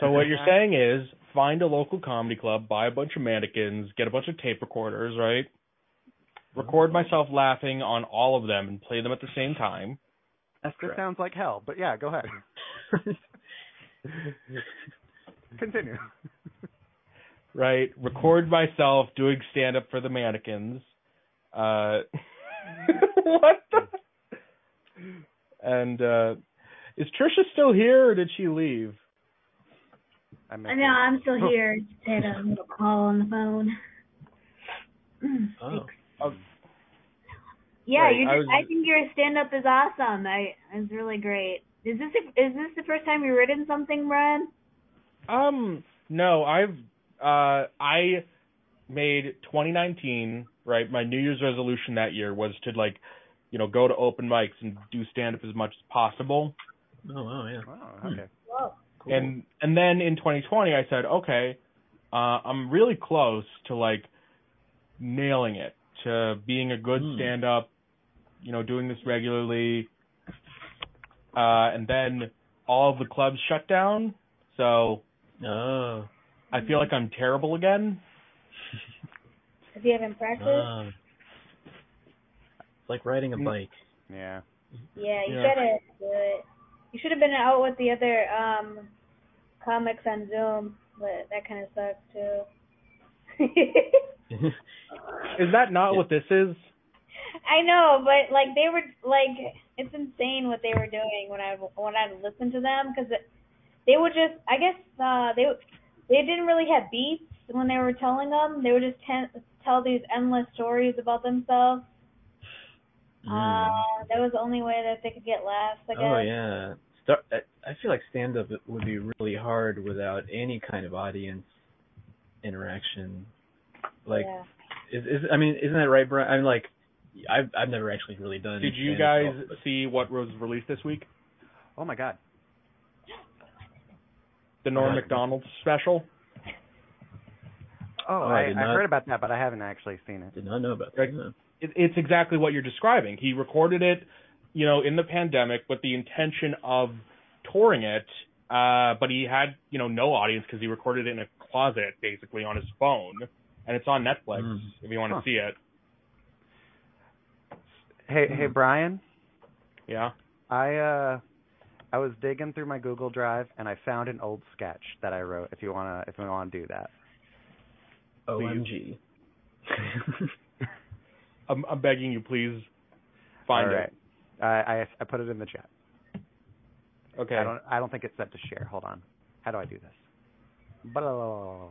So what you're saying is find a local comedy club, buy a bunch of mannequins, get a bunch of tape recorders, right? Record myself laughing on all of them and play them at the same time. That sounds like hell, but yeah, go ahead. Continue. Right? Record myself doing stand up for the mannequins. Uh what the And uh is Trisha still here or did she leave? I I missed know, it. I'm still here. Just had a little call on the phone. Oh. Oh, Yeah, Right, you I just, was- I, think your stand up is awesome. I it's really great. Is this is this the first time you've written something, Brian? Um, no, I've uh I made 2019 right. My New Year's resolution that year was to like, you know, go to open mics and do stand up as much as possible. Oh wow, yeah. Oh, okay. Whoa. Cool. And and then in 2020, I said, okay, uh, I'm really close to like nailing it to being a good Hmm. stand up, you know, doing this regularly. Uh, and then all of the clubs shut down, so Oh. I feel like I'm terrible again. If you haven't practiced, Ah. It's like riding a Mm. bike. Yeah. yeah, you Yeah. gotta do it. You should have been out with the other um comics on Zoom, but that kind of sucks too. Is that not what this is? I know, but like they were like it's insane what they were doing when I when I listened to them because they would just I guess uh they they didn't really have beats when they were telling them. They would just ten, tell these endless stories about themselves. Mm. Uh, that was the only way that they could get laughs. I guess. Oh yeah. Star- I I feel like stand up would be really hard without any kind of audience interaction. Like yeah. is is I mean isn't that right, Brian? I'm like I've I've never actually really done. Did you guys myself, but- see what was released this week? Oh my God. The Norm Uh, Macdonald special. Oh, Oh, I I, did I not- heard about that, but I haven't actually seen it. Did not know about Right. that. no. It, it's exactly what you're describing. He recorded it, you know, in the pandemic with the intention of touring it, uh, but he had, you know, no audience because he recorded it in a closet, basically on his phone, and it's on Netflix Mm. if you want to Huh. see it. Hey, Hmm. hey, Brian. Yeah. I uh, I was digging through my Google Drive and I found an old sketch that I wrote. If you wanna, if you wanna do that. OMG. I'm, I'm begging you, please find All right. it. I, I I put it in the chat. Okay. I don't I don't think it's set to share. Hold on. How do I do this? Blah.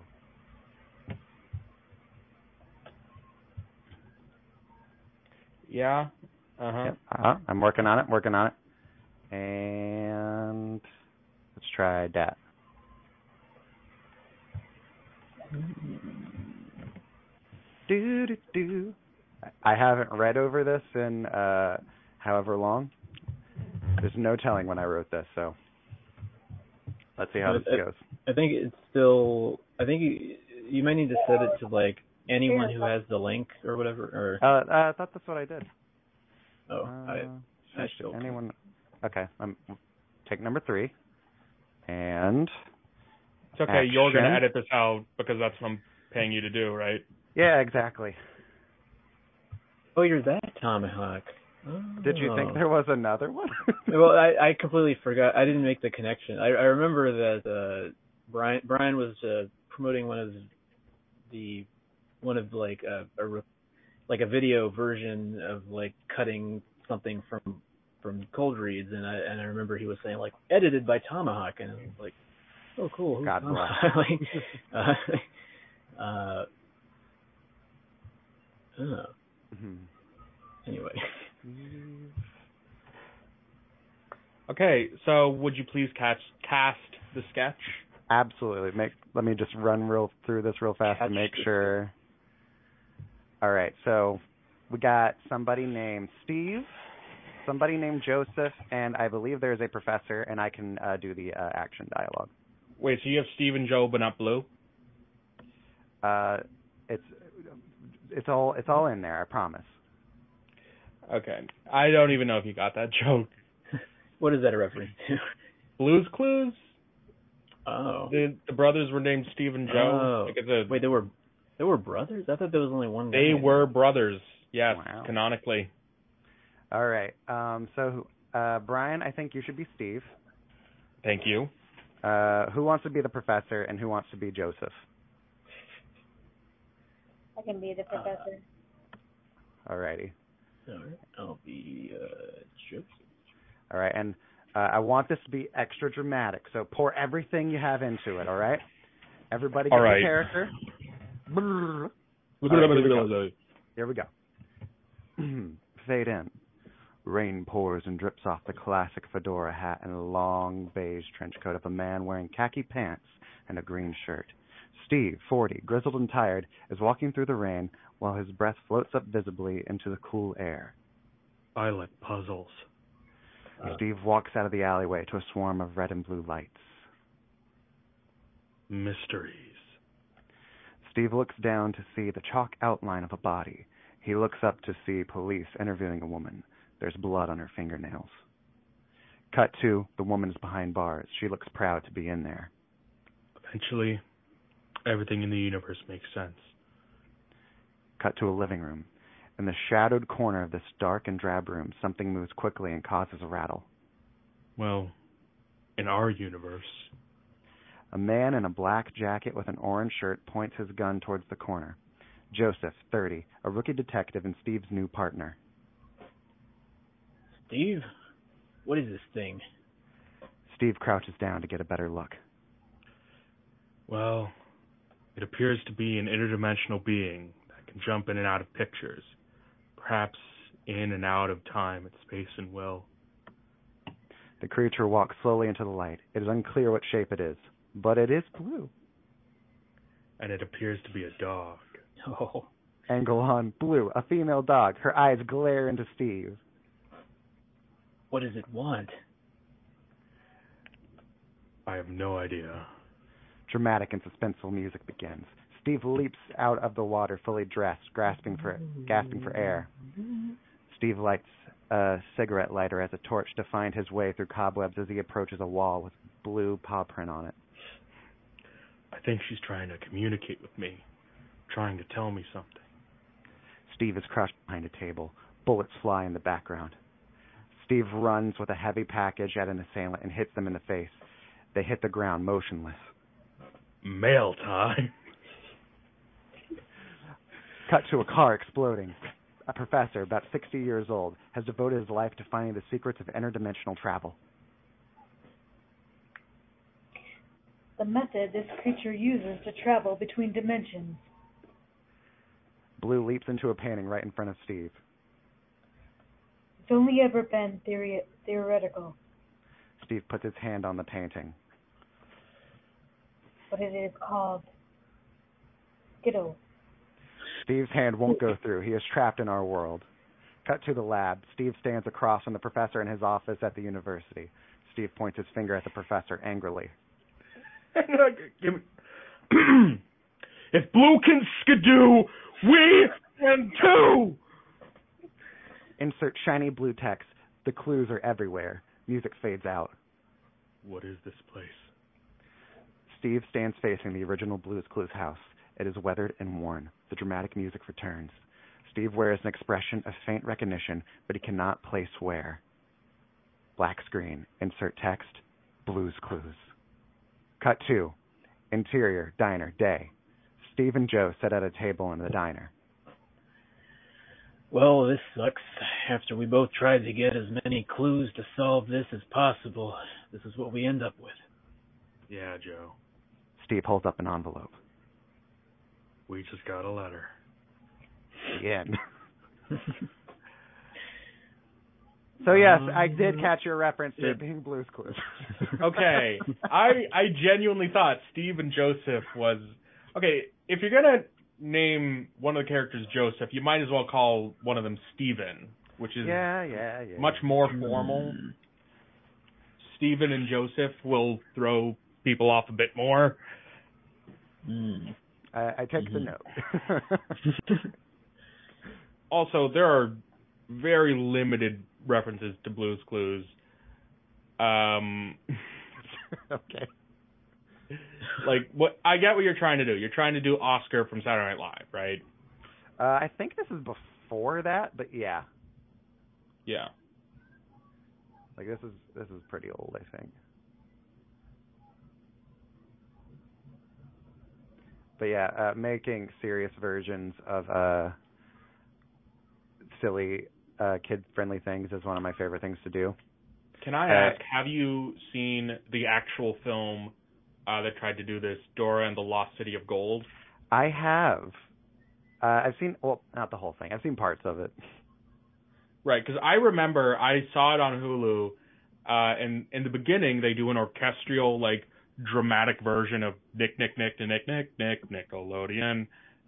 Yeah. Uh huh. Yep. Uh-huh. I'm working on it. Working on it. And let's try that. Do do do. I haven't read over this in uh however long. There's no telling when I wrote this, so let's see how But this it- goes. I think it's still. I think you, you might need to set it to like anyone who has the link or whatever. Or Uh, uh I thought that's what I did. oh, Uh, I I still anyone. Okay, I'm take number three, and It's okay. You're gonna edit this out because that's what I'm paying you to do, right? yeah, exactly. Oh, you're that tomahawk. Oh. Did you think there was another one? well, I I completely forgot. I didn't make the connection. I I remember that uh Brian Brian was uh, promoting one of the one of like a, a re- like a video version of like cutting something from from cold reads and I and I remember he was saying like edited by Tomahawk and I was like oh cool who's God bless. like uh uh oh, Mhm. anyway Okay. So would you please catch cast the sketch? Absolutely. Make let me just run real through this real fast Catch to make sure. All right, so we got somebody named Steve, somebody named Joseph, and I believe there's a professor, and I can uh, do the uh, action dialogue. Wait. So you have Steve and Joe, but not Blue? Uh, it's it's all it's all in there. I promise. Okay. I don't even know if you got that joke. what is that a reference to Blue's Clues. oh The the brothers were named Steve and Joe. Oh. Like a, wait there were there were brothers I thought there was only one they guy. were brothers. Yes, Wow. canonically. All right. Um, so uh, Brian, I think you should be Steve. Thank you. Uh, who wants to be the professor, and who wants to be Joseph? I can be the professor. All righty. All right. I'll be uh Joseph. All right, and uh, I want this to be extra dramatic. So pour everything you have into it. All right. Everybody get All right. your character. Brrr. All right, here we go. Here we go. Fade in. Rain pours and drips off the classic fedora hat and long beige trench coat of a man wearing khaki pants and a green shirt. Steve, 40, grizzled and tired, is walking through the rain while his breath floats up visibly into the cool air. I like puzzles. Uh, Steve walks out of the alleyway to a swarm of red and blue lights. Mysteries. Steve looks down to see the chalk outline of a body. He looks up to see police interviewing a woman. There's blood on her fingernails. Cut to the woman is behind bars. She looks proud to be in there. Eventually, everything in the universe makes sense. Cut to a living room. In the shadowed corner of this dark and drab room, something moves quickly and causes a rattle. Well, in our universe, A man in a black jacket with an orange shirt points his gun towards the corner. Joseph, 30, a rookie detective and Steve's new partner. Steve, what is this thing? Steve crouches down to get a better look. well, it appears to be an interdimensional being that can jump in and out of pictures, perhaps in and out of time and space and will. The creature walks slowly into the light. It is unclear what shape it is, but it is blue. And it appears to be a dog. Oh, Angle on blue, a female dog. Her eyes glare into Steve. what does it want? I have no idea. Dramatic and suspenseful music begins. Steve leaps out of the water, fully dressed, grasping for gasping for air. Steve lights a cigarette lighter as a torch to find his way through cobwebs as he approaches a wall with blue paw print on it. I think she's trying to communicate with me, trying to tell me something. Steve is crouched behind a table. Bullets fly in the background. Steve runs with a heavy package at an assailant and hits them in the face. They hit the ground motionless. Mail time. Cut to a car exploding. A professor, about 60 years old, has devoted his life to finding the secrets of interdimensional travel. The method this creature uses to travel between dimensions. Blue leaps into a painting right in front of Steve. It's only ever been theory- theoretical, Steve puts his hand on the painting. But it is called Skidoo. Steve's hand won't go through. He is trapped in our world. Cut to the lab. Steve stands across from the professor in his office at the university. Steve points his finger at the professor angrily. If Blue can skidoo, we can too. Insert shiny blue text. The clues are everywhere. Music fades out. What is this place? Steve stands facing the original Blues Clues house. It is weathered and worn. The dramatic music returns. Steve wears an expression of faint recognition, but he cannot place where. Black screen. Insert text. Blues Clues. Cut two. Interior, diner, day. Steve and Joe sit at a table in the diner. Well, this sucks. After we both tried to get as many clues to solve this as possible, this is what we end up with. Yeah, Joe. Steve holds up an envelope. We just got a letter. End. so yes, I um, did catch your reference to it being Blues Clues. Okay, I I genuinely thought Steve and Joseph was okay. If you're gonna name one of the characters Joseph, you might as well call one of them Stephen, which is yeah, yeah, yeah. much more formal. Stephen and Joseph will throw people off a bit more. Mm. I, I take the Mhm. note. Also, there are very limited references to Blue's Clues. Um, okay. like what I get what you're trying to do. You're trying to do Oscar from Saturday Night Live, right? Uh, I think this is before that, but yeah, Yeah. like this is this is pretty old, I think. But yeah, uh, making serious versions of uh, silly uh, kid-friendly things is one of my favorite things to do. Can I Uh, ask, have you seen the actual film uh, that tried to do this, Dora and the Lost City of Gold? I have. Uh, I've seen well, not the whole thing. I've seen parts of it. Right, because I remember I saw it on Hulu, uh, and in the beginning they do an orchestral, like, dramatic version of Nick, Nick, Nick, to Nick, Nick, Nick, Nickelodeon. And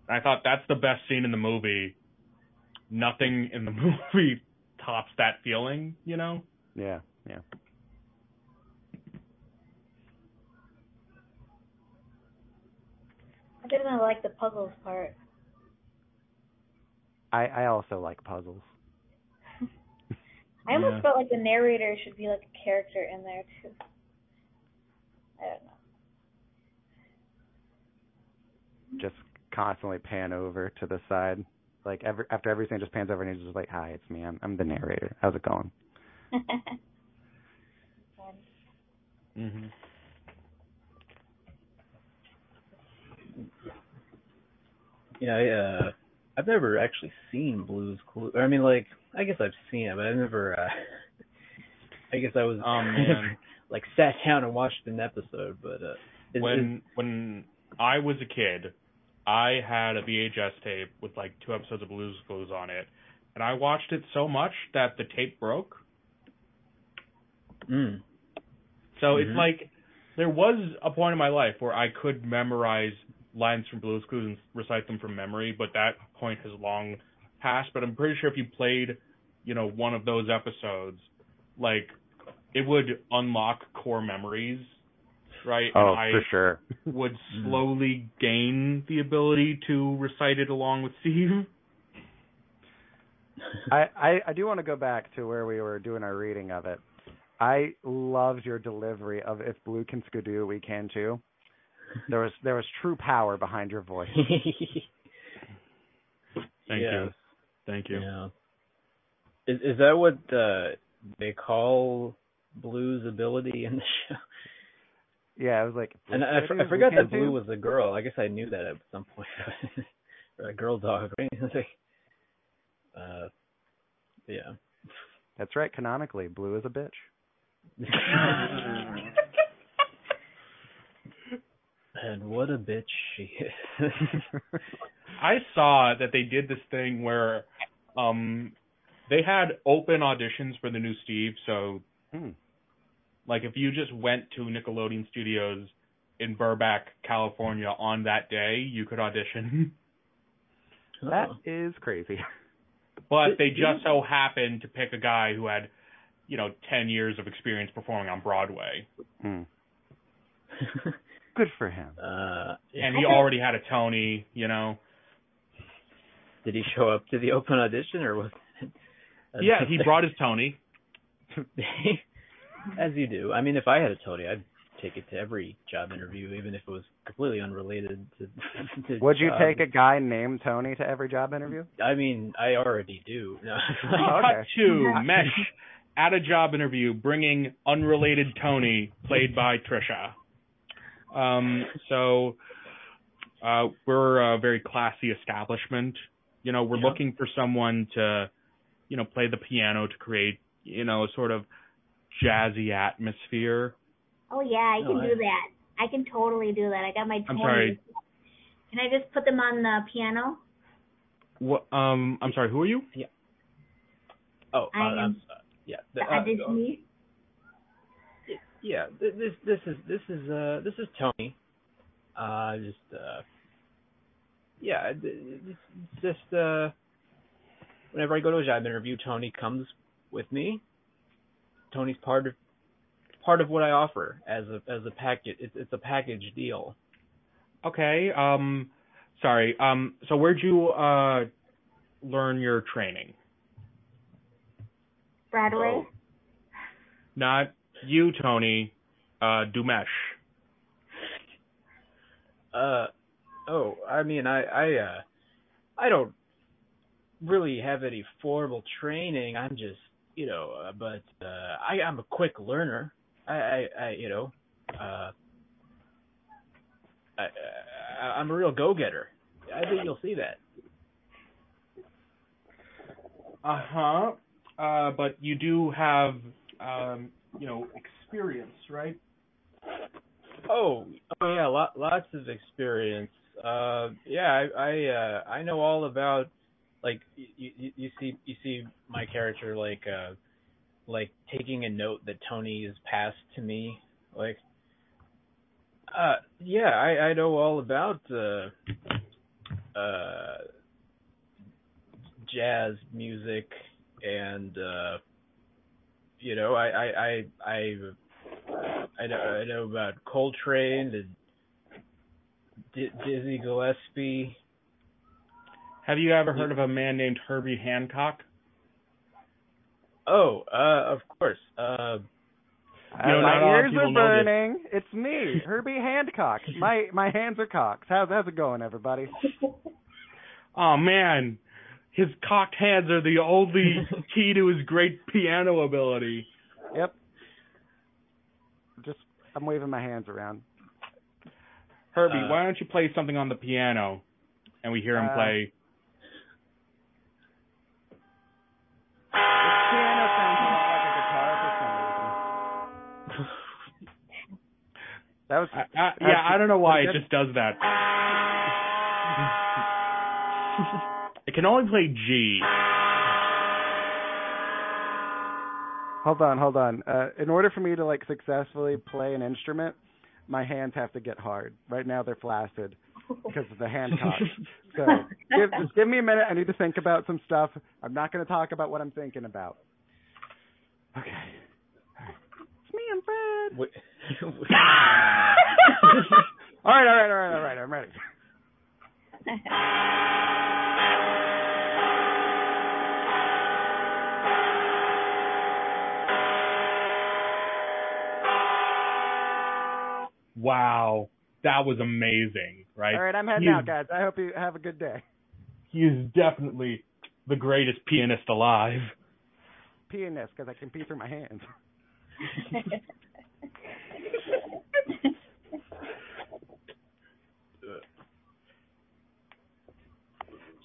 I thought that's the best scene in the movie. Nothing in the movie tops that feeling, you know? Yeah, yeah. I didn't like the puzzles part. I I also like puzzles. I almost Yeah. felt like the narrator should be like a character in there too. I don't know. Just constantly pan over to the side. Like every after every scene just pans over and he's just like, Hi, it's me. I'm I'm the narrator. How's it going? Mhm. Yeah, I, uh, I've never actually seen Blue's Clues. I mean, like, I guess I've seen it, but I've never. uh I guess I was Oh man. like sat down and watched an episode, but uh, is, when when I was a kid, I had a VHS tape with like two episodes of Blue's Clues on it, and I watched it so much that the tape broke. mm, So Mhm. it's like there was a point in my life where I could memorize lines from Blue's Clues and recite them from memory, but that point has long passed. But I'm pretty sure if you played, you know, one of those episodes, like it would unlock core memories, right? Oh, and I for sure. would Mhm. slowly gain the ability to recite it along with Steve. I, I I do want to go back to where we were doing our reading of it. I loved your delivery of "If Blue can skidoo, we can too." There was there was true power behind your voice. Thank yeah, you. Thank you. Yeah. Is is that what uh, they call Blue's ability in the show? Yeah, I was like, And "Blue I, can for- do, I forgot that Blue too?" was a girl. I guess I knew that at some point. or a girl dog, right? Like, uh, yeah. That's right. Canonically, Blue is a bitch. and what a bitch she is. I saw that they did this thing where um they had open auditions for the new Steve, so Hmm. Like if you just went to Nickelodeon Studios in Burbank, California on that day, you could audition. That Oh. is crazy. But they just so happened to pick a guy who had, you know, 10 years of experience performing on Broadway. Hmm. Good for him. uh, And he already had a Tony, you know. did he show up to the open audition or was? Yeah, he brought his Tony. As you do. I mean, if I had a Tony, I'd take it to every job interview, even if it was completely unrelated to. to Would you job. take a guy named Tony to every job interview? I mean, I already do. No. Oh, okay. Cut to Mesh at a job interview bringing unrelated Tony, played by Trisha. Um, so uh, we're a very classy establishment. You know, we're Yeah. looking for someone to, you know, play the piano to create, you know, a sort of jazzy atmosphere. Oh yeah, I No, can I- do that. I can totally do that. I got my I'm sorry. Can I just put them on the piano? What? Um, I'm sorry. Who are you? Yeah. Oh, uh, I I'm, am uh, yeah. The uh, auditionee? yeah. This this is this is uh this is Tony. Uh, just uh, yeah. It's it's just uh, whenever I go to a job interview, Tony comes with me. Tony's part of part of what I offer as a as a package. It's it's a package deal. Okay. Um, sorry. Um, so where'd you uh learn your training? Broadway? Oh. Not you, Tony. Uh, Dumesh. Uh, oh, I mean, I, I, uh, I don't really have any formal training. I'm just, you know, uh, but uh, I, I'm a quick learner. I, I, I you know, uh, I, I, I'm a real go-getter. I think you'll see that. Uh huh. Uh, but you do have, um, you know, experience, right? Oh, oh yeah, lot, lots of experience. Uh, yeah, I, I, uh, I know all about, like, you, you, you see, you see my character, like, uh, like taking a note that Tony has passed to me, like, uh, yeah, I, I know all about, uh, uh, jazz music and, uh, you know, I, I, I, I I know, I know about Coltrane and D- Dizzy Gillespie. Have you ever heard of a man named Herbie Hancock? Oh, uh, of course. Uh, You know, my not a lot of ears are burning. It's me, Herbie Hancock. My my hands are cocks. How's how's it going, everybody? Oh man, his cocked hands are the only key to his great piano ability. Yep. Just I'm waving my hands around. Herbie, Uh, why don't you play something on the piano, and we hear him Uh, play? That was I, I, yeah, I don't know why it just does that. It can only play G. Hold on, hold on. Uh, in order for me to like successfully play an instrument, my hands have to get hard. Right now they're flaccid because of the hand cock. So give, just give me a minute. I need to think about some stuff. I'm not going to talk about what I'm thinking about. Okay. All right. It's me, I'm Fred. wait- All right, all right, all right, all right. I'm ready. Wow, that was amazing, right? All right, I'm heading He's- out, guys. I hope you have a good day. He is definitely the greatest pianist alive. Pianist, because I can pee through my hands.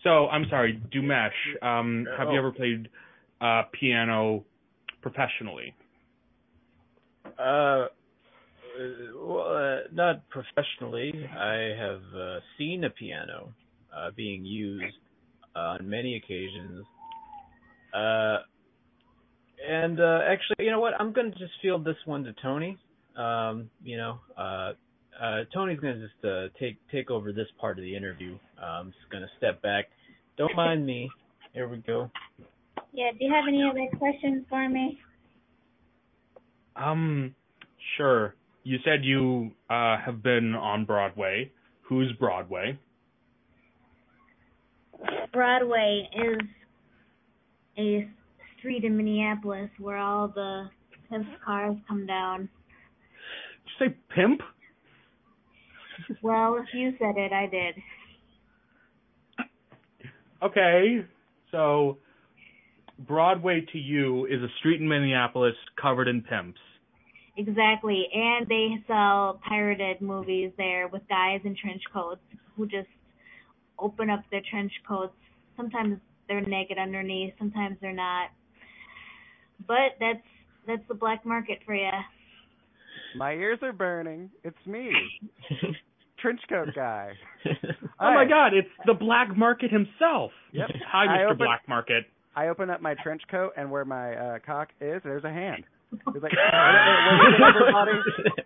So I'm sorry, Dumesh. Um, have you Oh. ever played uh, piano professionally? Uh, well, uh, not professionally. I have uh, seen a piano uh, being used on many occasions. Uh, and uh, actually, you know what? I'm gonna just field this one to Tony. Um, you know, uh, uh, Tony's gonna just uh, take take over this part of the interview. I'm just gonna step back. Don't mind me. Here we go. yeah, do you have any other questions for me? Um, sure. You said you uh, have been on Broadway. Who's Broadway? Broadway is a street in Minneapolis where all the pimp cars come down. Did you say pimp? Well, if you said it, I did. Okay, so Broadway to you is a street in Minneapolis covered in pimps. Exactly. And they sell pirated movies there with guys in trench coats who just open up their trench coats. Sometimes they're naked underneath, sometimes they're not. But that's that's the black market for you. My ears are burning. It's me, trench coat guy. Oh my God, it's the black market himself. Yep. Hi, I Mr. open- Black Market. I open up my trench coat, and where my uh, cock is, there's a hand. He's like, "Wait, wait, everybody.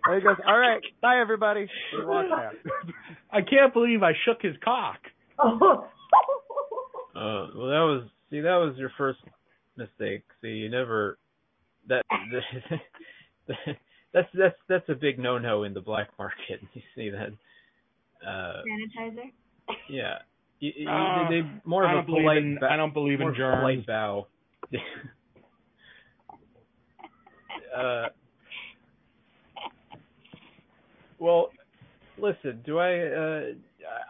And he goes, all right, bye, everybody. And he walks out. I can't believe I shook his cock. Oh. Uh, well, that was see, that was your first mistake. See, you never that that's that's that's a big no-no in the black market. You see that? Uh, Sanitizer? yeah. You, you, Uh, they more of a don't believe polite. in ba- I don't believe more in of a polite germs. bow. uh, well, listen. Do I? Uh,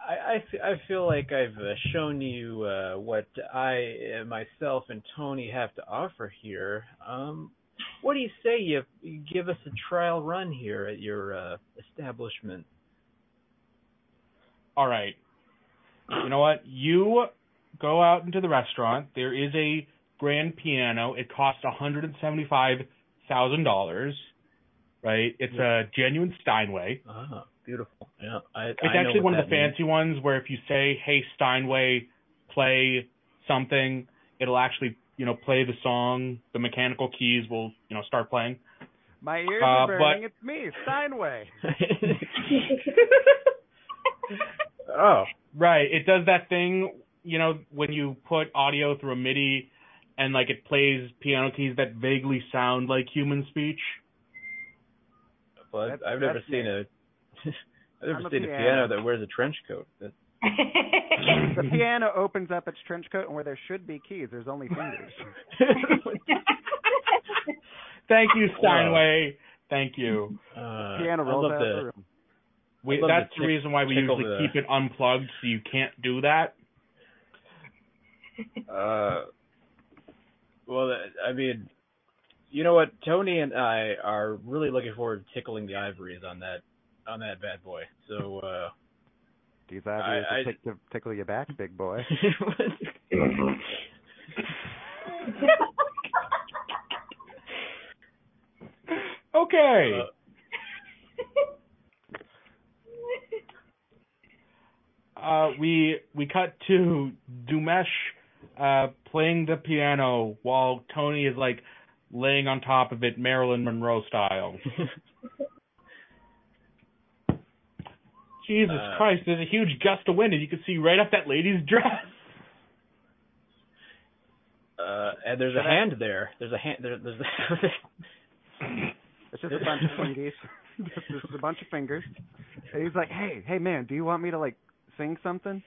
I I, f- I feel like I've uh, shown you uh, what I uh, myself and Tony have to offer here. Um, what do you say you, you give us a trial run here at your uh, establishment? All right. You know what? You go out into the restaurant. There is a grand piano. It costs one hundred and seventy-five thousand dollars. Right? It's a genuine Steinway. Ah, beautiful. Yeah, I, It's I actually one of the means. fancy ones where if you say, "Hey Steinway, play something," it'll actually, you know, play the song. The mechanical keys will, you know, start playing. My ears Uh, are but- burning. It's me, Steinway. oh, Right. It does that thing, you know, when you put audio through a MIDI and like it plays piano keys that vaguely sound like human speech. Well, That's- I've never seen a I've never I'm seen a piano. piano that wears a trench coat. That, The piano opens up its trench coat, and where there should be keys, there's only fingers. Thank you, Steinway. Thank you. Uh, Piano rolls out the- the room. We, that's to the tick- reason why we usually the- keep it unplugged, so you can't do that. Uh, well, I mean, you know what? Tony and I are really looking forward to tickling the ivories on that on that bad boy. So, uh, These ivories I- will I- tick- to tickle your back, big boy. Okay. Uh, we we cut to Dumesh uh, playing the piano while Tony is like laying on top of it, Marilyn Monroe style. Jesus Uh, Christ! There's a huge gust of wind, and you can see right up that lady's dress. uh, and there's a hand there. There's a hand. There, there's. It's just a bunch of fingers. It's just a bunch of fingers. And he's like, "Hey, hey, man, do you want me to like sing something?"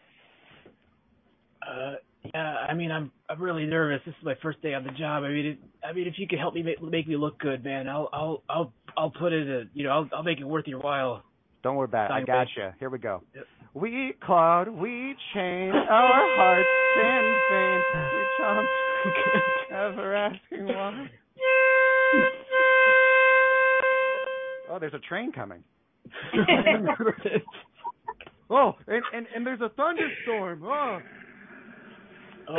Uh, yeah, I mean, I'm I'm really nervous. This is my first day on the job. I mean, it, I mean, if you could help me make, make me look good, man, I'll I'll I'll I'll put it. A, you know, I'll I'll make it worth your while. Don't worry about it. I got gotcha. Here we go. Yep. We clawed, we chained our hearts in vain. We chomped, ever asking why. Oh, there's a train coming. Oh, and, and and there's a thunderstorm. Oh,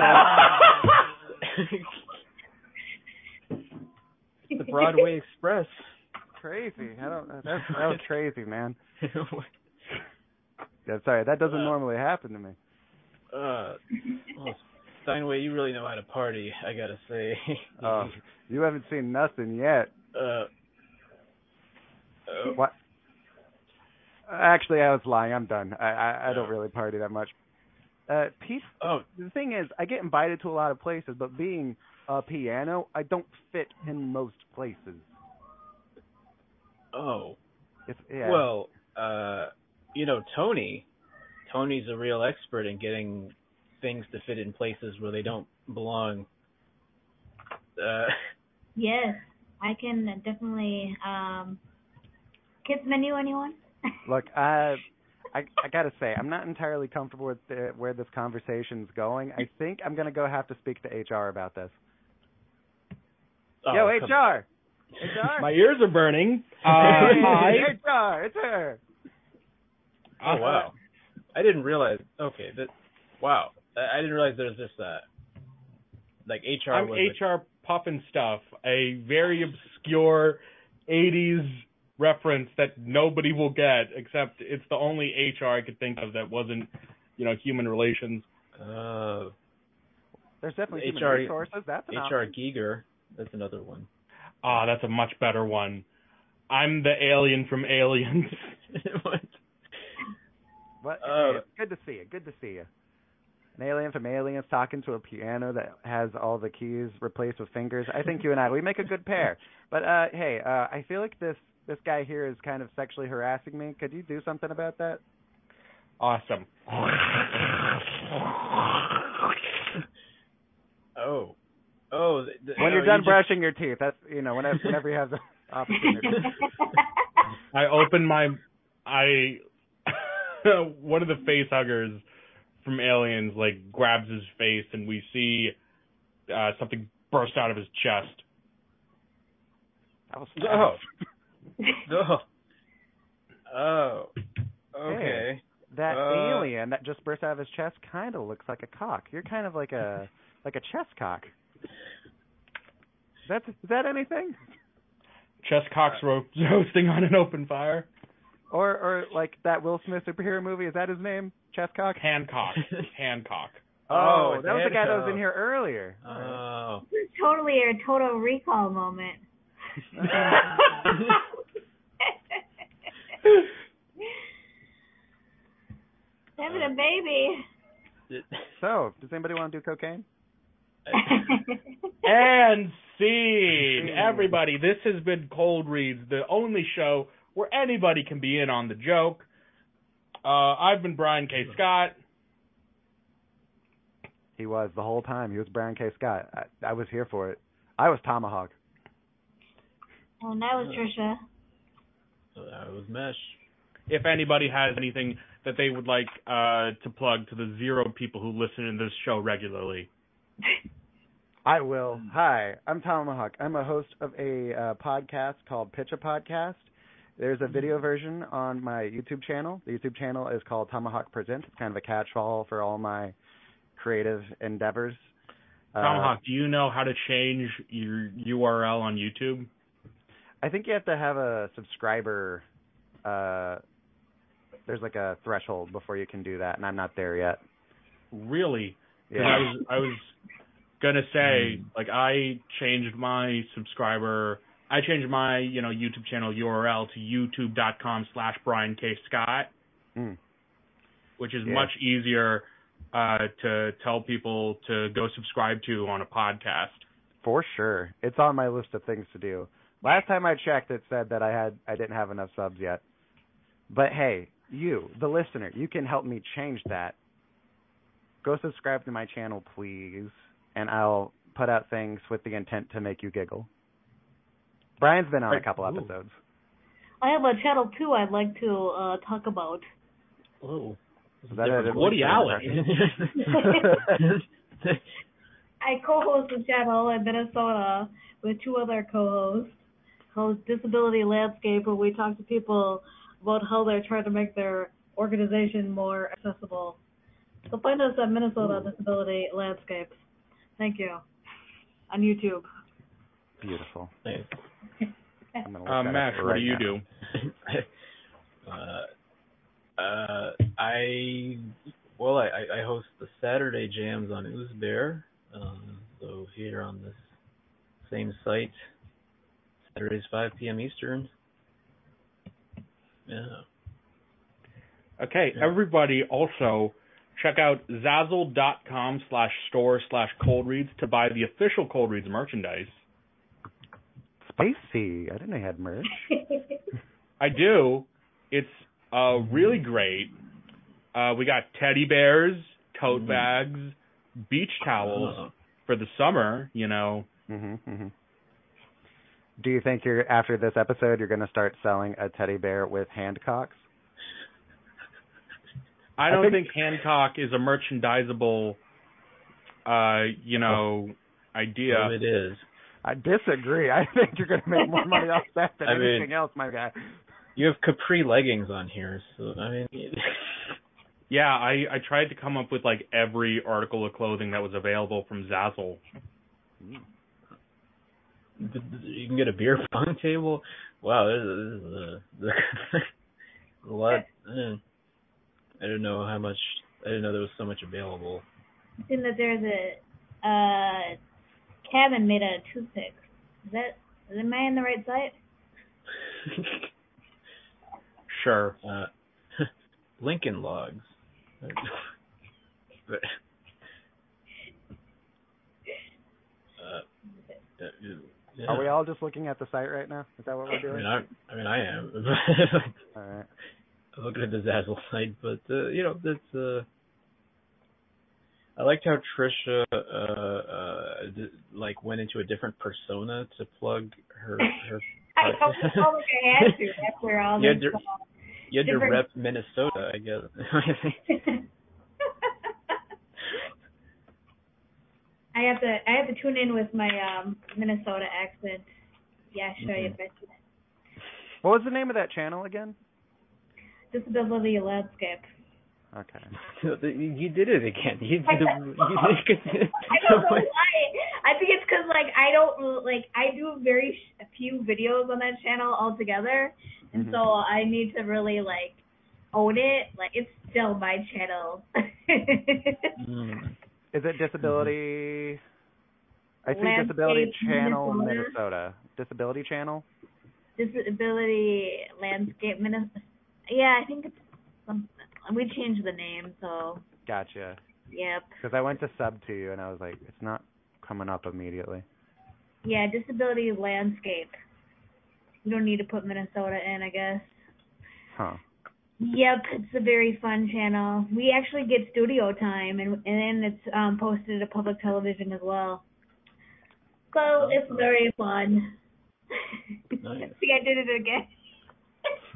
the Broadway Express. crazy. I don't. That's that was crazy, man. Yeah, sorry, that doesn't Uh, normally happen to me. Uh, well, Steinway, you really know how to party. I gotta say. Oh, you haven't seen nothing yet. Uh. uh, What? Actually, I was lying. I'm done. I I, I don't really party that much. Uh, Pete, Oh, the thing is, I get invited to a lot of places, but being a piano, I don't fit in most places. oh. It's, yeah. Well, uh, you know, Tony. Tony's a real expert in getting things to fit in places where they don't belong. Uh, yes, I can definitely. Um, kids menu, anyone? Look, I, I, I gotta say, I'm not entirely comfortable with the, where this conversation's going. I think I'm gonna go have to speak to HR about this. oh, Yo, come- HR, HR, My ears are burning. Uh, Hey, hi. HR, it's her. Oh wow, I didn't realize. Okay, that. Wow, I I didn't realize there's this. Uh, like HR I'm was. a- HR Pufnstuf, a very obscure 80s reference that nobody will get, except it's the only HR I could think of that wasn't, you know, human relations. Uh, There's definitely human HR resources. That's an HR option. Giger. That's another one. Ah, that's a much better one. I'm the alien from Aliens. What? But Uh, hey, it's good to see you. Good to see you. An alien from Aliens talking to a piano that has all the keys replaced with fingers. I think you and I we make a good pair. But uh hey, uh I feel like this this guy here is kind of sexually harassing me. Could you do something about that? awesome. Oh. Oh. th- th- When oh, you're done you just- brushing your teeth, that's you know whenever whenever you have the opportunity. I open my I one of the face huggers from Aliens like grabs his face and we see uh something burst out of his chest. That was Oh. Oh. Oh. Okay. That Uh, alien that just burst out of his chest kind of looks like a cock. You're kind of like a like a chest cock. Is that is that anything? Chest cocks ro- roasting on an open fire. Or or like that Will Smith superhero movie? Is that his name? Chestcock? Hancock. Hancock. Oh, it's that was the guy that was in here earlier. Oh. This is totally a total recall moment. Having a baby. So, does anybody want to do cocaine? And scene. Everybody, this has been Cold Reads, the only show where anybody can be in on the joke. Uh, I've been Brian K. Scott. He was the whole time. He was Brian K. Scott. I, I was here for it. I was Tomahawk. And that was Trisha. So that was Mesh. If anybody has anything that they would like uh, to plug to the zero people who listen to this show regularly. I will. Hi, I'm Tomahawk. I'm a host of a uh, podcast called Pitch a Podcast. There's a video version on my YouTube channel. The YouTube channel is called Tomahawk Presents. It's kind of a catch-all for all my creative endeavors. Uh, Tomahawk, do you know how to change your URL on YouTube? I think you have to have a subscriber. Uh, there's like a threshold before you can do that, and I'm not there yet. Really? Yeah. I was I was gonna say like I changed my subscriber. I changed my you know YouTube channel URL to youtube.com slash Brian K Scott, Mm. which is Yeah. much easier uh, to tell people to go subscribe to on a podcast. For sure. It's on my list of things to do. Last time I checked it said that I had I didn't have enough subs yet. But hey, you, the listener, you can help me change that. Go subscribe to my channel, please, and I'll put out things with the intent to make you giggle. Brian's been on a couple Ooh. episodes. I have a channel too I'd like to uh, talk about. Oh, Is that a- Woody Allen. I co-host a channel in Minnesota with two other co-hosts called Disability Landscape, where we talk to people about how they're trying to make their organization more accessible. So find us at Minnesota Disability Landscape. Thank you. On YouTube. Beautiful. Thanks. I'm gonna look Uh, Max, what right do you now. do? uh, uh, I well, I, I I host the Saturday jams on Ooze Bear. Um, so here on this same site, Saturdays 5 p.m. Eastern. Yeah. Okay, Yeah. everybody also check out zazzle.com slash store slash cold reads to buy the official cold reads merchandise. Spicy. I didn't know you had merch. I do. It's uh really great. Uh we got teddy bears, tote Mhm. bags, beach towels Uh, for the summer, you know. Mhm. Mhm. Do you think you're after this episode you're going to start selling a teddy bear with hand cocks? I I don't think- think Hancock is a merchandisable uh, you know, idea. well, it is. I disagree. I think you're going to make more money off that than I mean- anything else, my guy. You have capri leggings on here, so I mean, Yeah, I I tried to come up with like every article of clothing that was available from Zazzle. you can get a beer pong table. Wow, this is, this is a, a lot. I didn't know how much. I didn't know there was so much available. I've seen that there's a uh, cabin made out of toothpicks. Is that is am I in the right site? Sure. uh, Lincoln logs. but, uh, uh, yeah. Are we all just looking at the site right now? Is that what we're I doing? mean, I, I mean, I am. all right. I'm looking at the Zazzle site, but uh, you know, that's uh. I liked how Trisha uh, uh, d- like went into a different persona to plug her her. I don't feel like I had to after all You had to- You had to rep Minnesota, I guess. I have to I have to tune in with my um Minnesota accent. Yeah, show you Mhm. but What was the name of that channel again? Disability landscape. Okay. you did it again. You did. I You don't did I don't know why. I think it's because like I don't like I do very sh- few videos on that channel altogether, and Mhm. so I need to really like own it. Like it's still my channel. Mm. Is it disability? I see Landscape disability channel Minnesota. Minnesota. Disability channel. Disability landscape Minnesota. Yeah, I think it's some. We changed the name, so Gotcha. yep. Because I went to sub to you and I was like, it's not coming up immediately. Yeah, disability landscape. You don't need to put Minnesota in, I guess. Huh. Yep, it's a very fun channel. We actually get studio time, and and then it's um, posted to public television as well. So it's very fun. Nice. See, I did it again.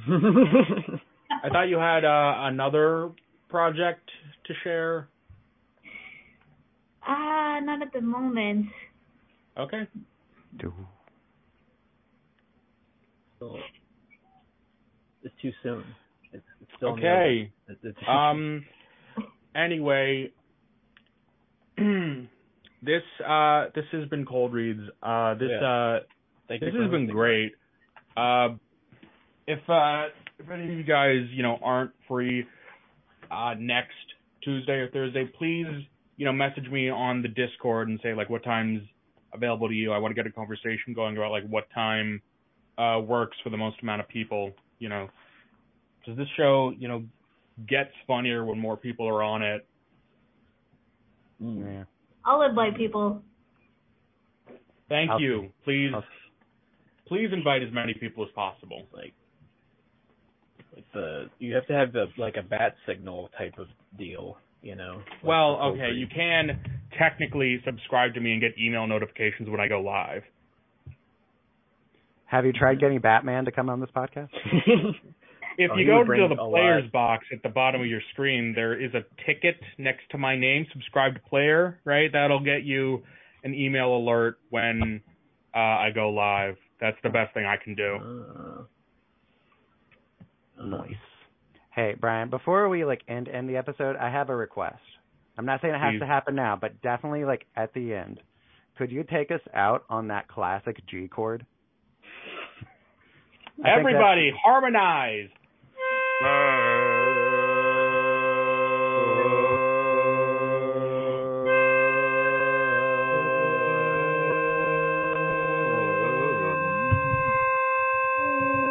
I thought you had uh, another project to share. Ah, not at the moment. Okay. Do. Still- it's too soon. It's, it's still Okay. It's- it's- Um. Anyway, this uh this has been cold reads. Uh, this Yeah. uh Thank this for has been listening. great. Uh, if uh if any of you guys you know aren't free uh next Tuesday or Thursday, please you know message me on the Discord and say like what time's available to you. I want to get a conversation going about like what time uh works for the most amount of people. You know, because this show you know gets funnier when more people are on it. Mm. Yeah. I'll invite people. Thank I'll- you. Please I'll- please invite as many people as possible. like like the you have to have the like a bat signal type of deal, you know. like Well, okay, you can technically subscribe to me and get email notifications when I go live. Have you tried getting Batman to come on this podcast? If Oh, you go to the players lot. box at the bottom of your screen, there is a ticket next to my name, subscribe to player, right? That'll get you an email alert when uh, I go live. That's the best thing I can do. Uh, Nice. Hey, Brian, before we like end end the episode, I have a request. I'm not saying it has Please. to happen now, but definitely like at the end. Could you take us out on that classic G chord? I Everybody, harmonize.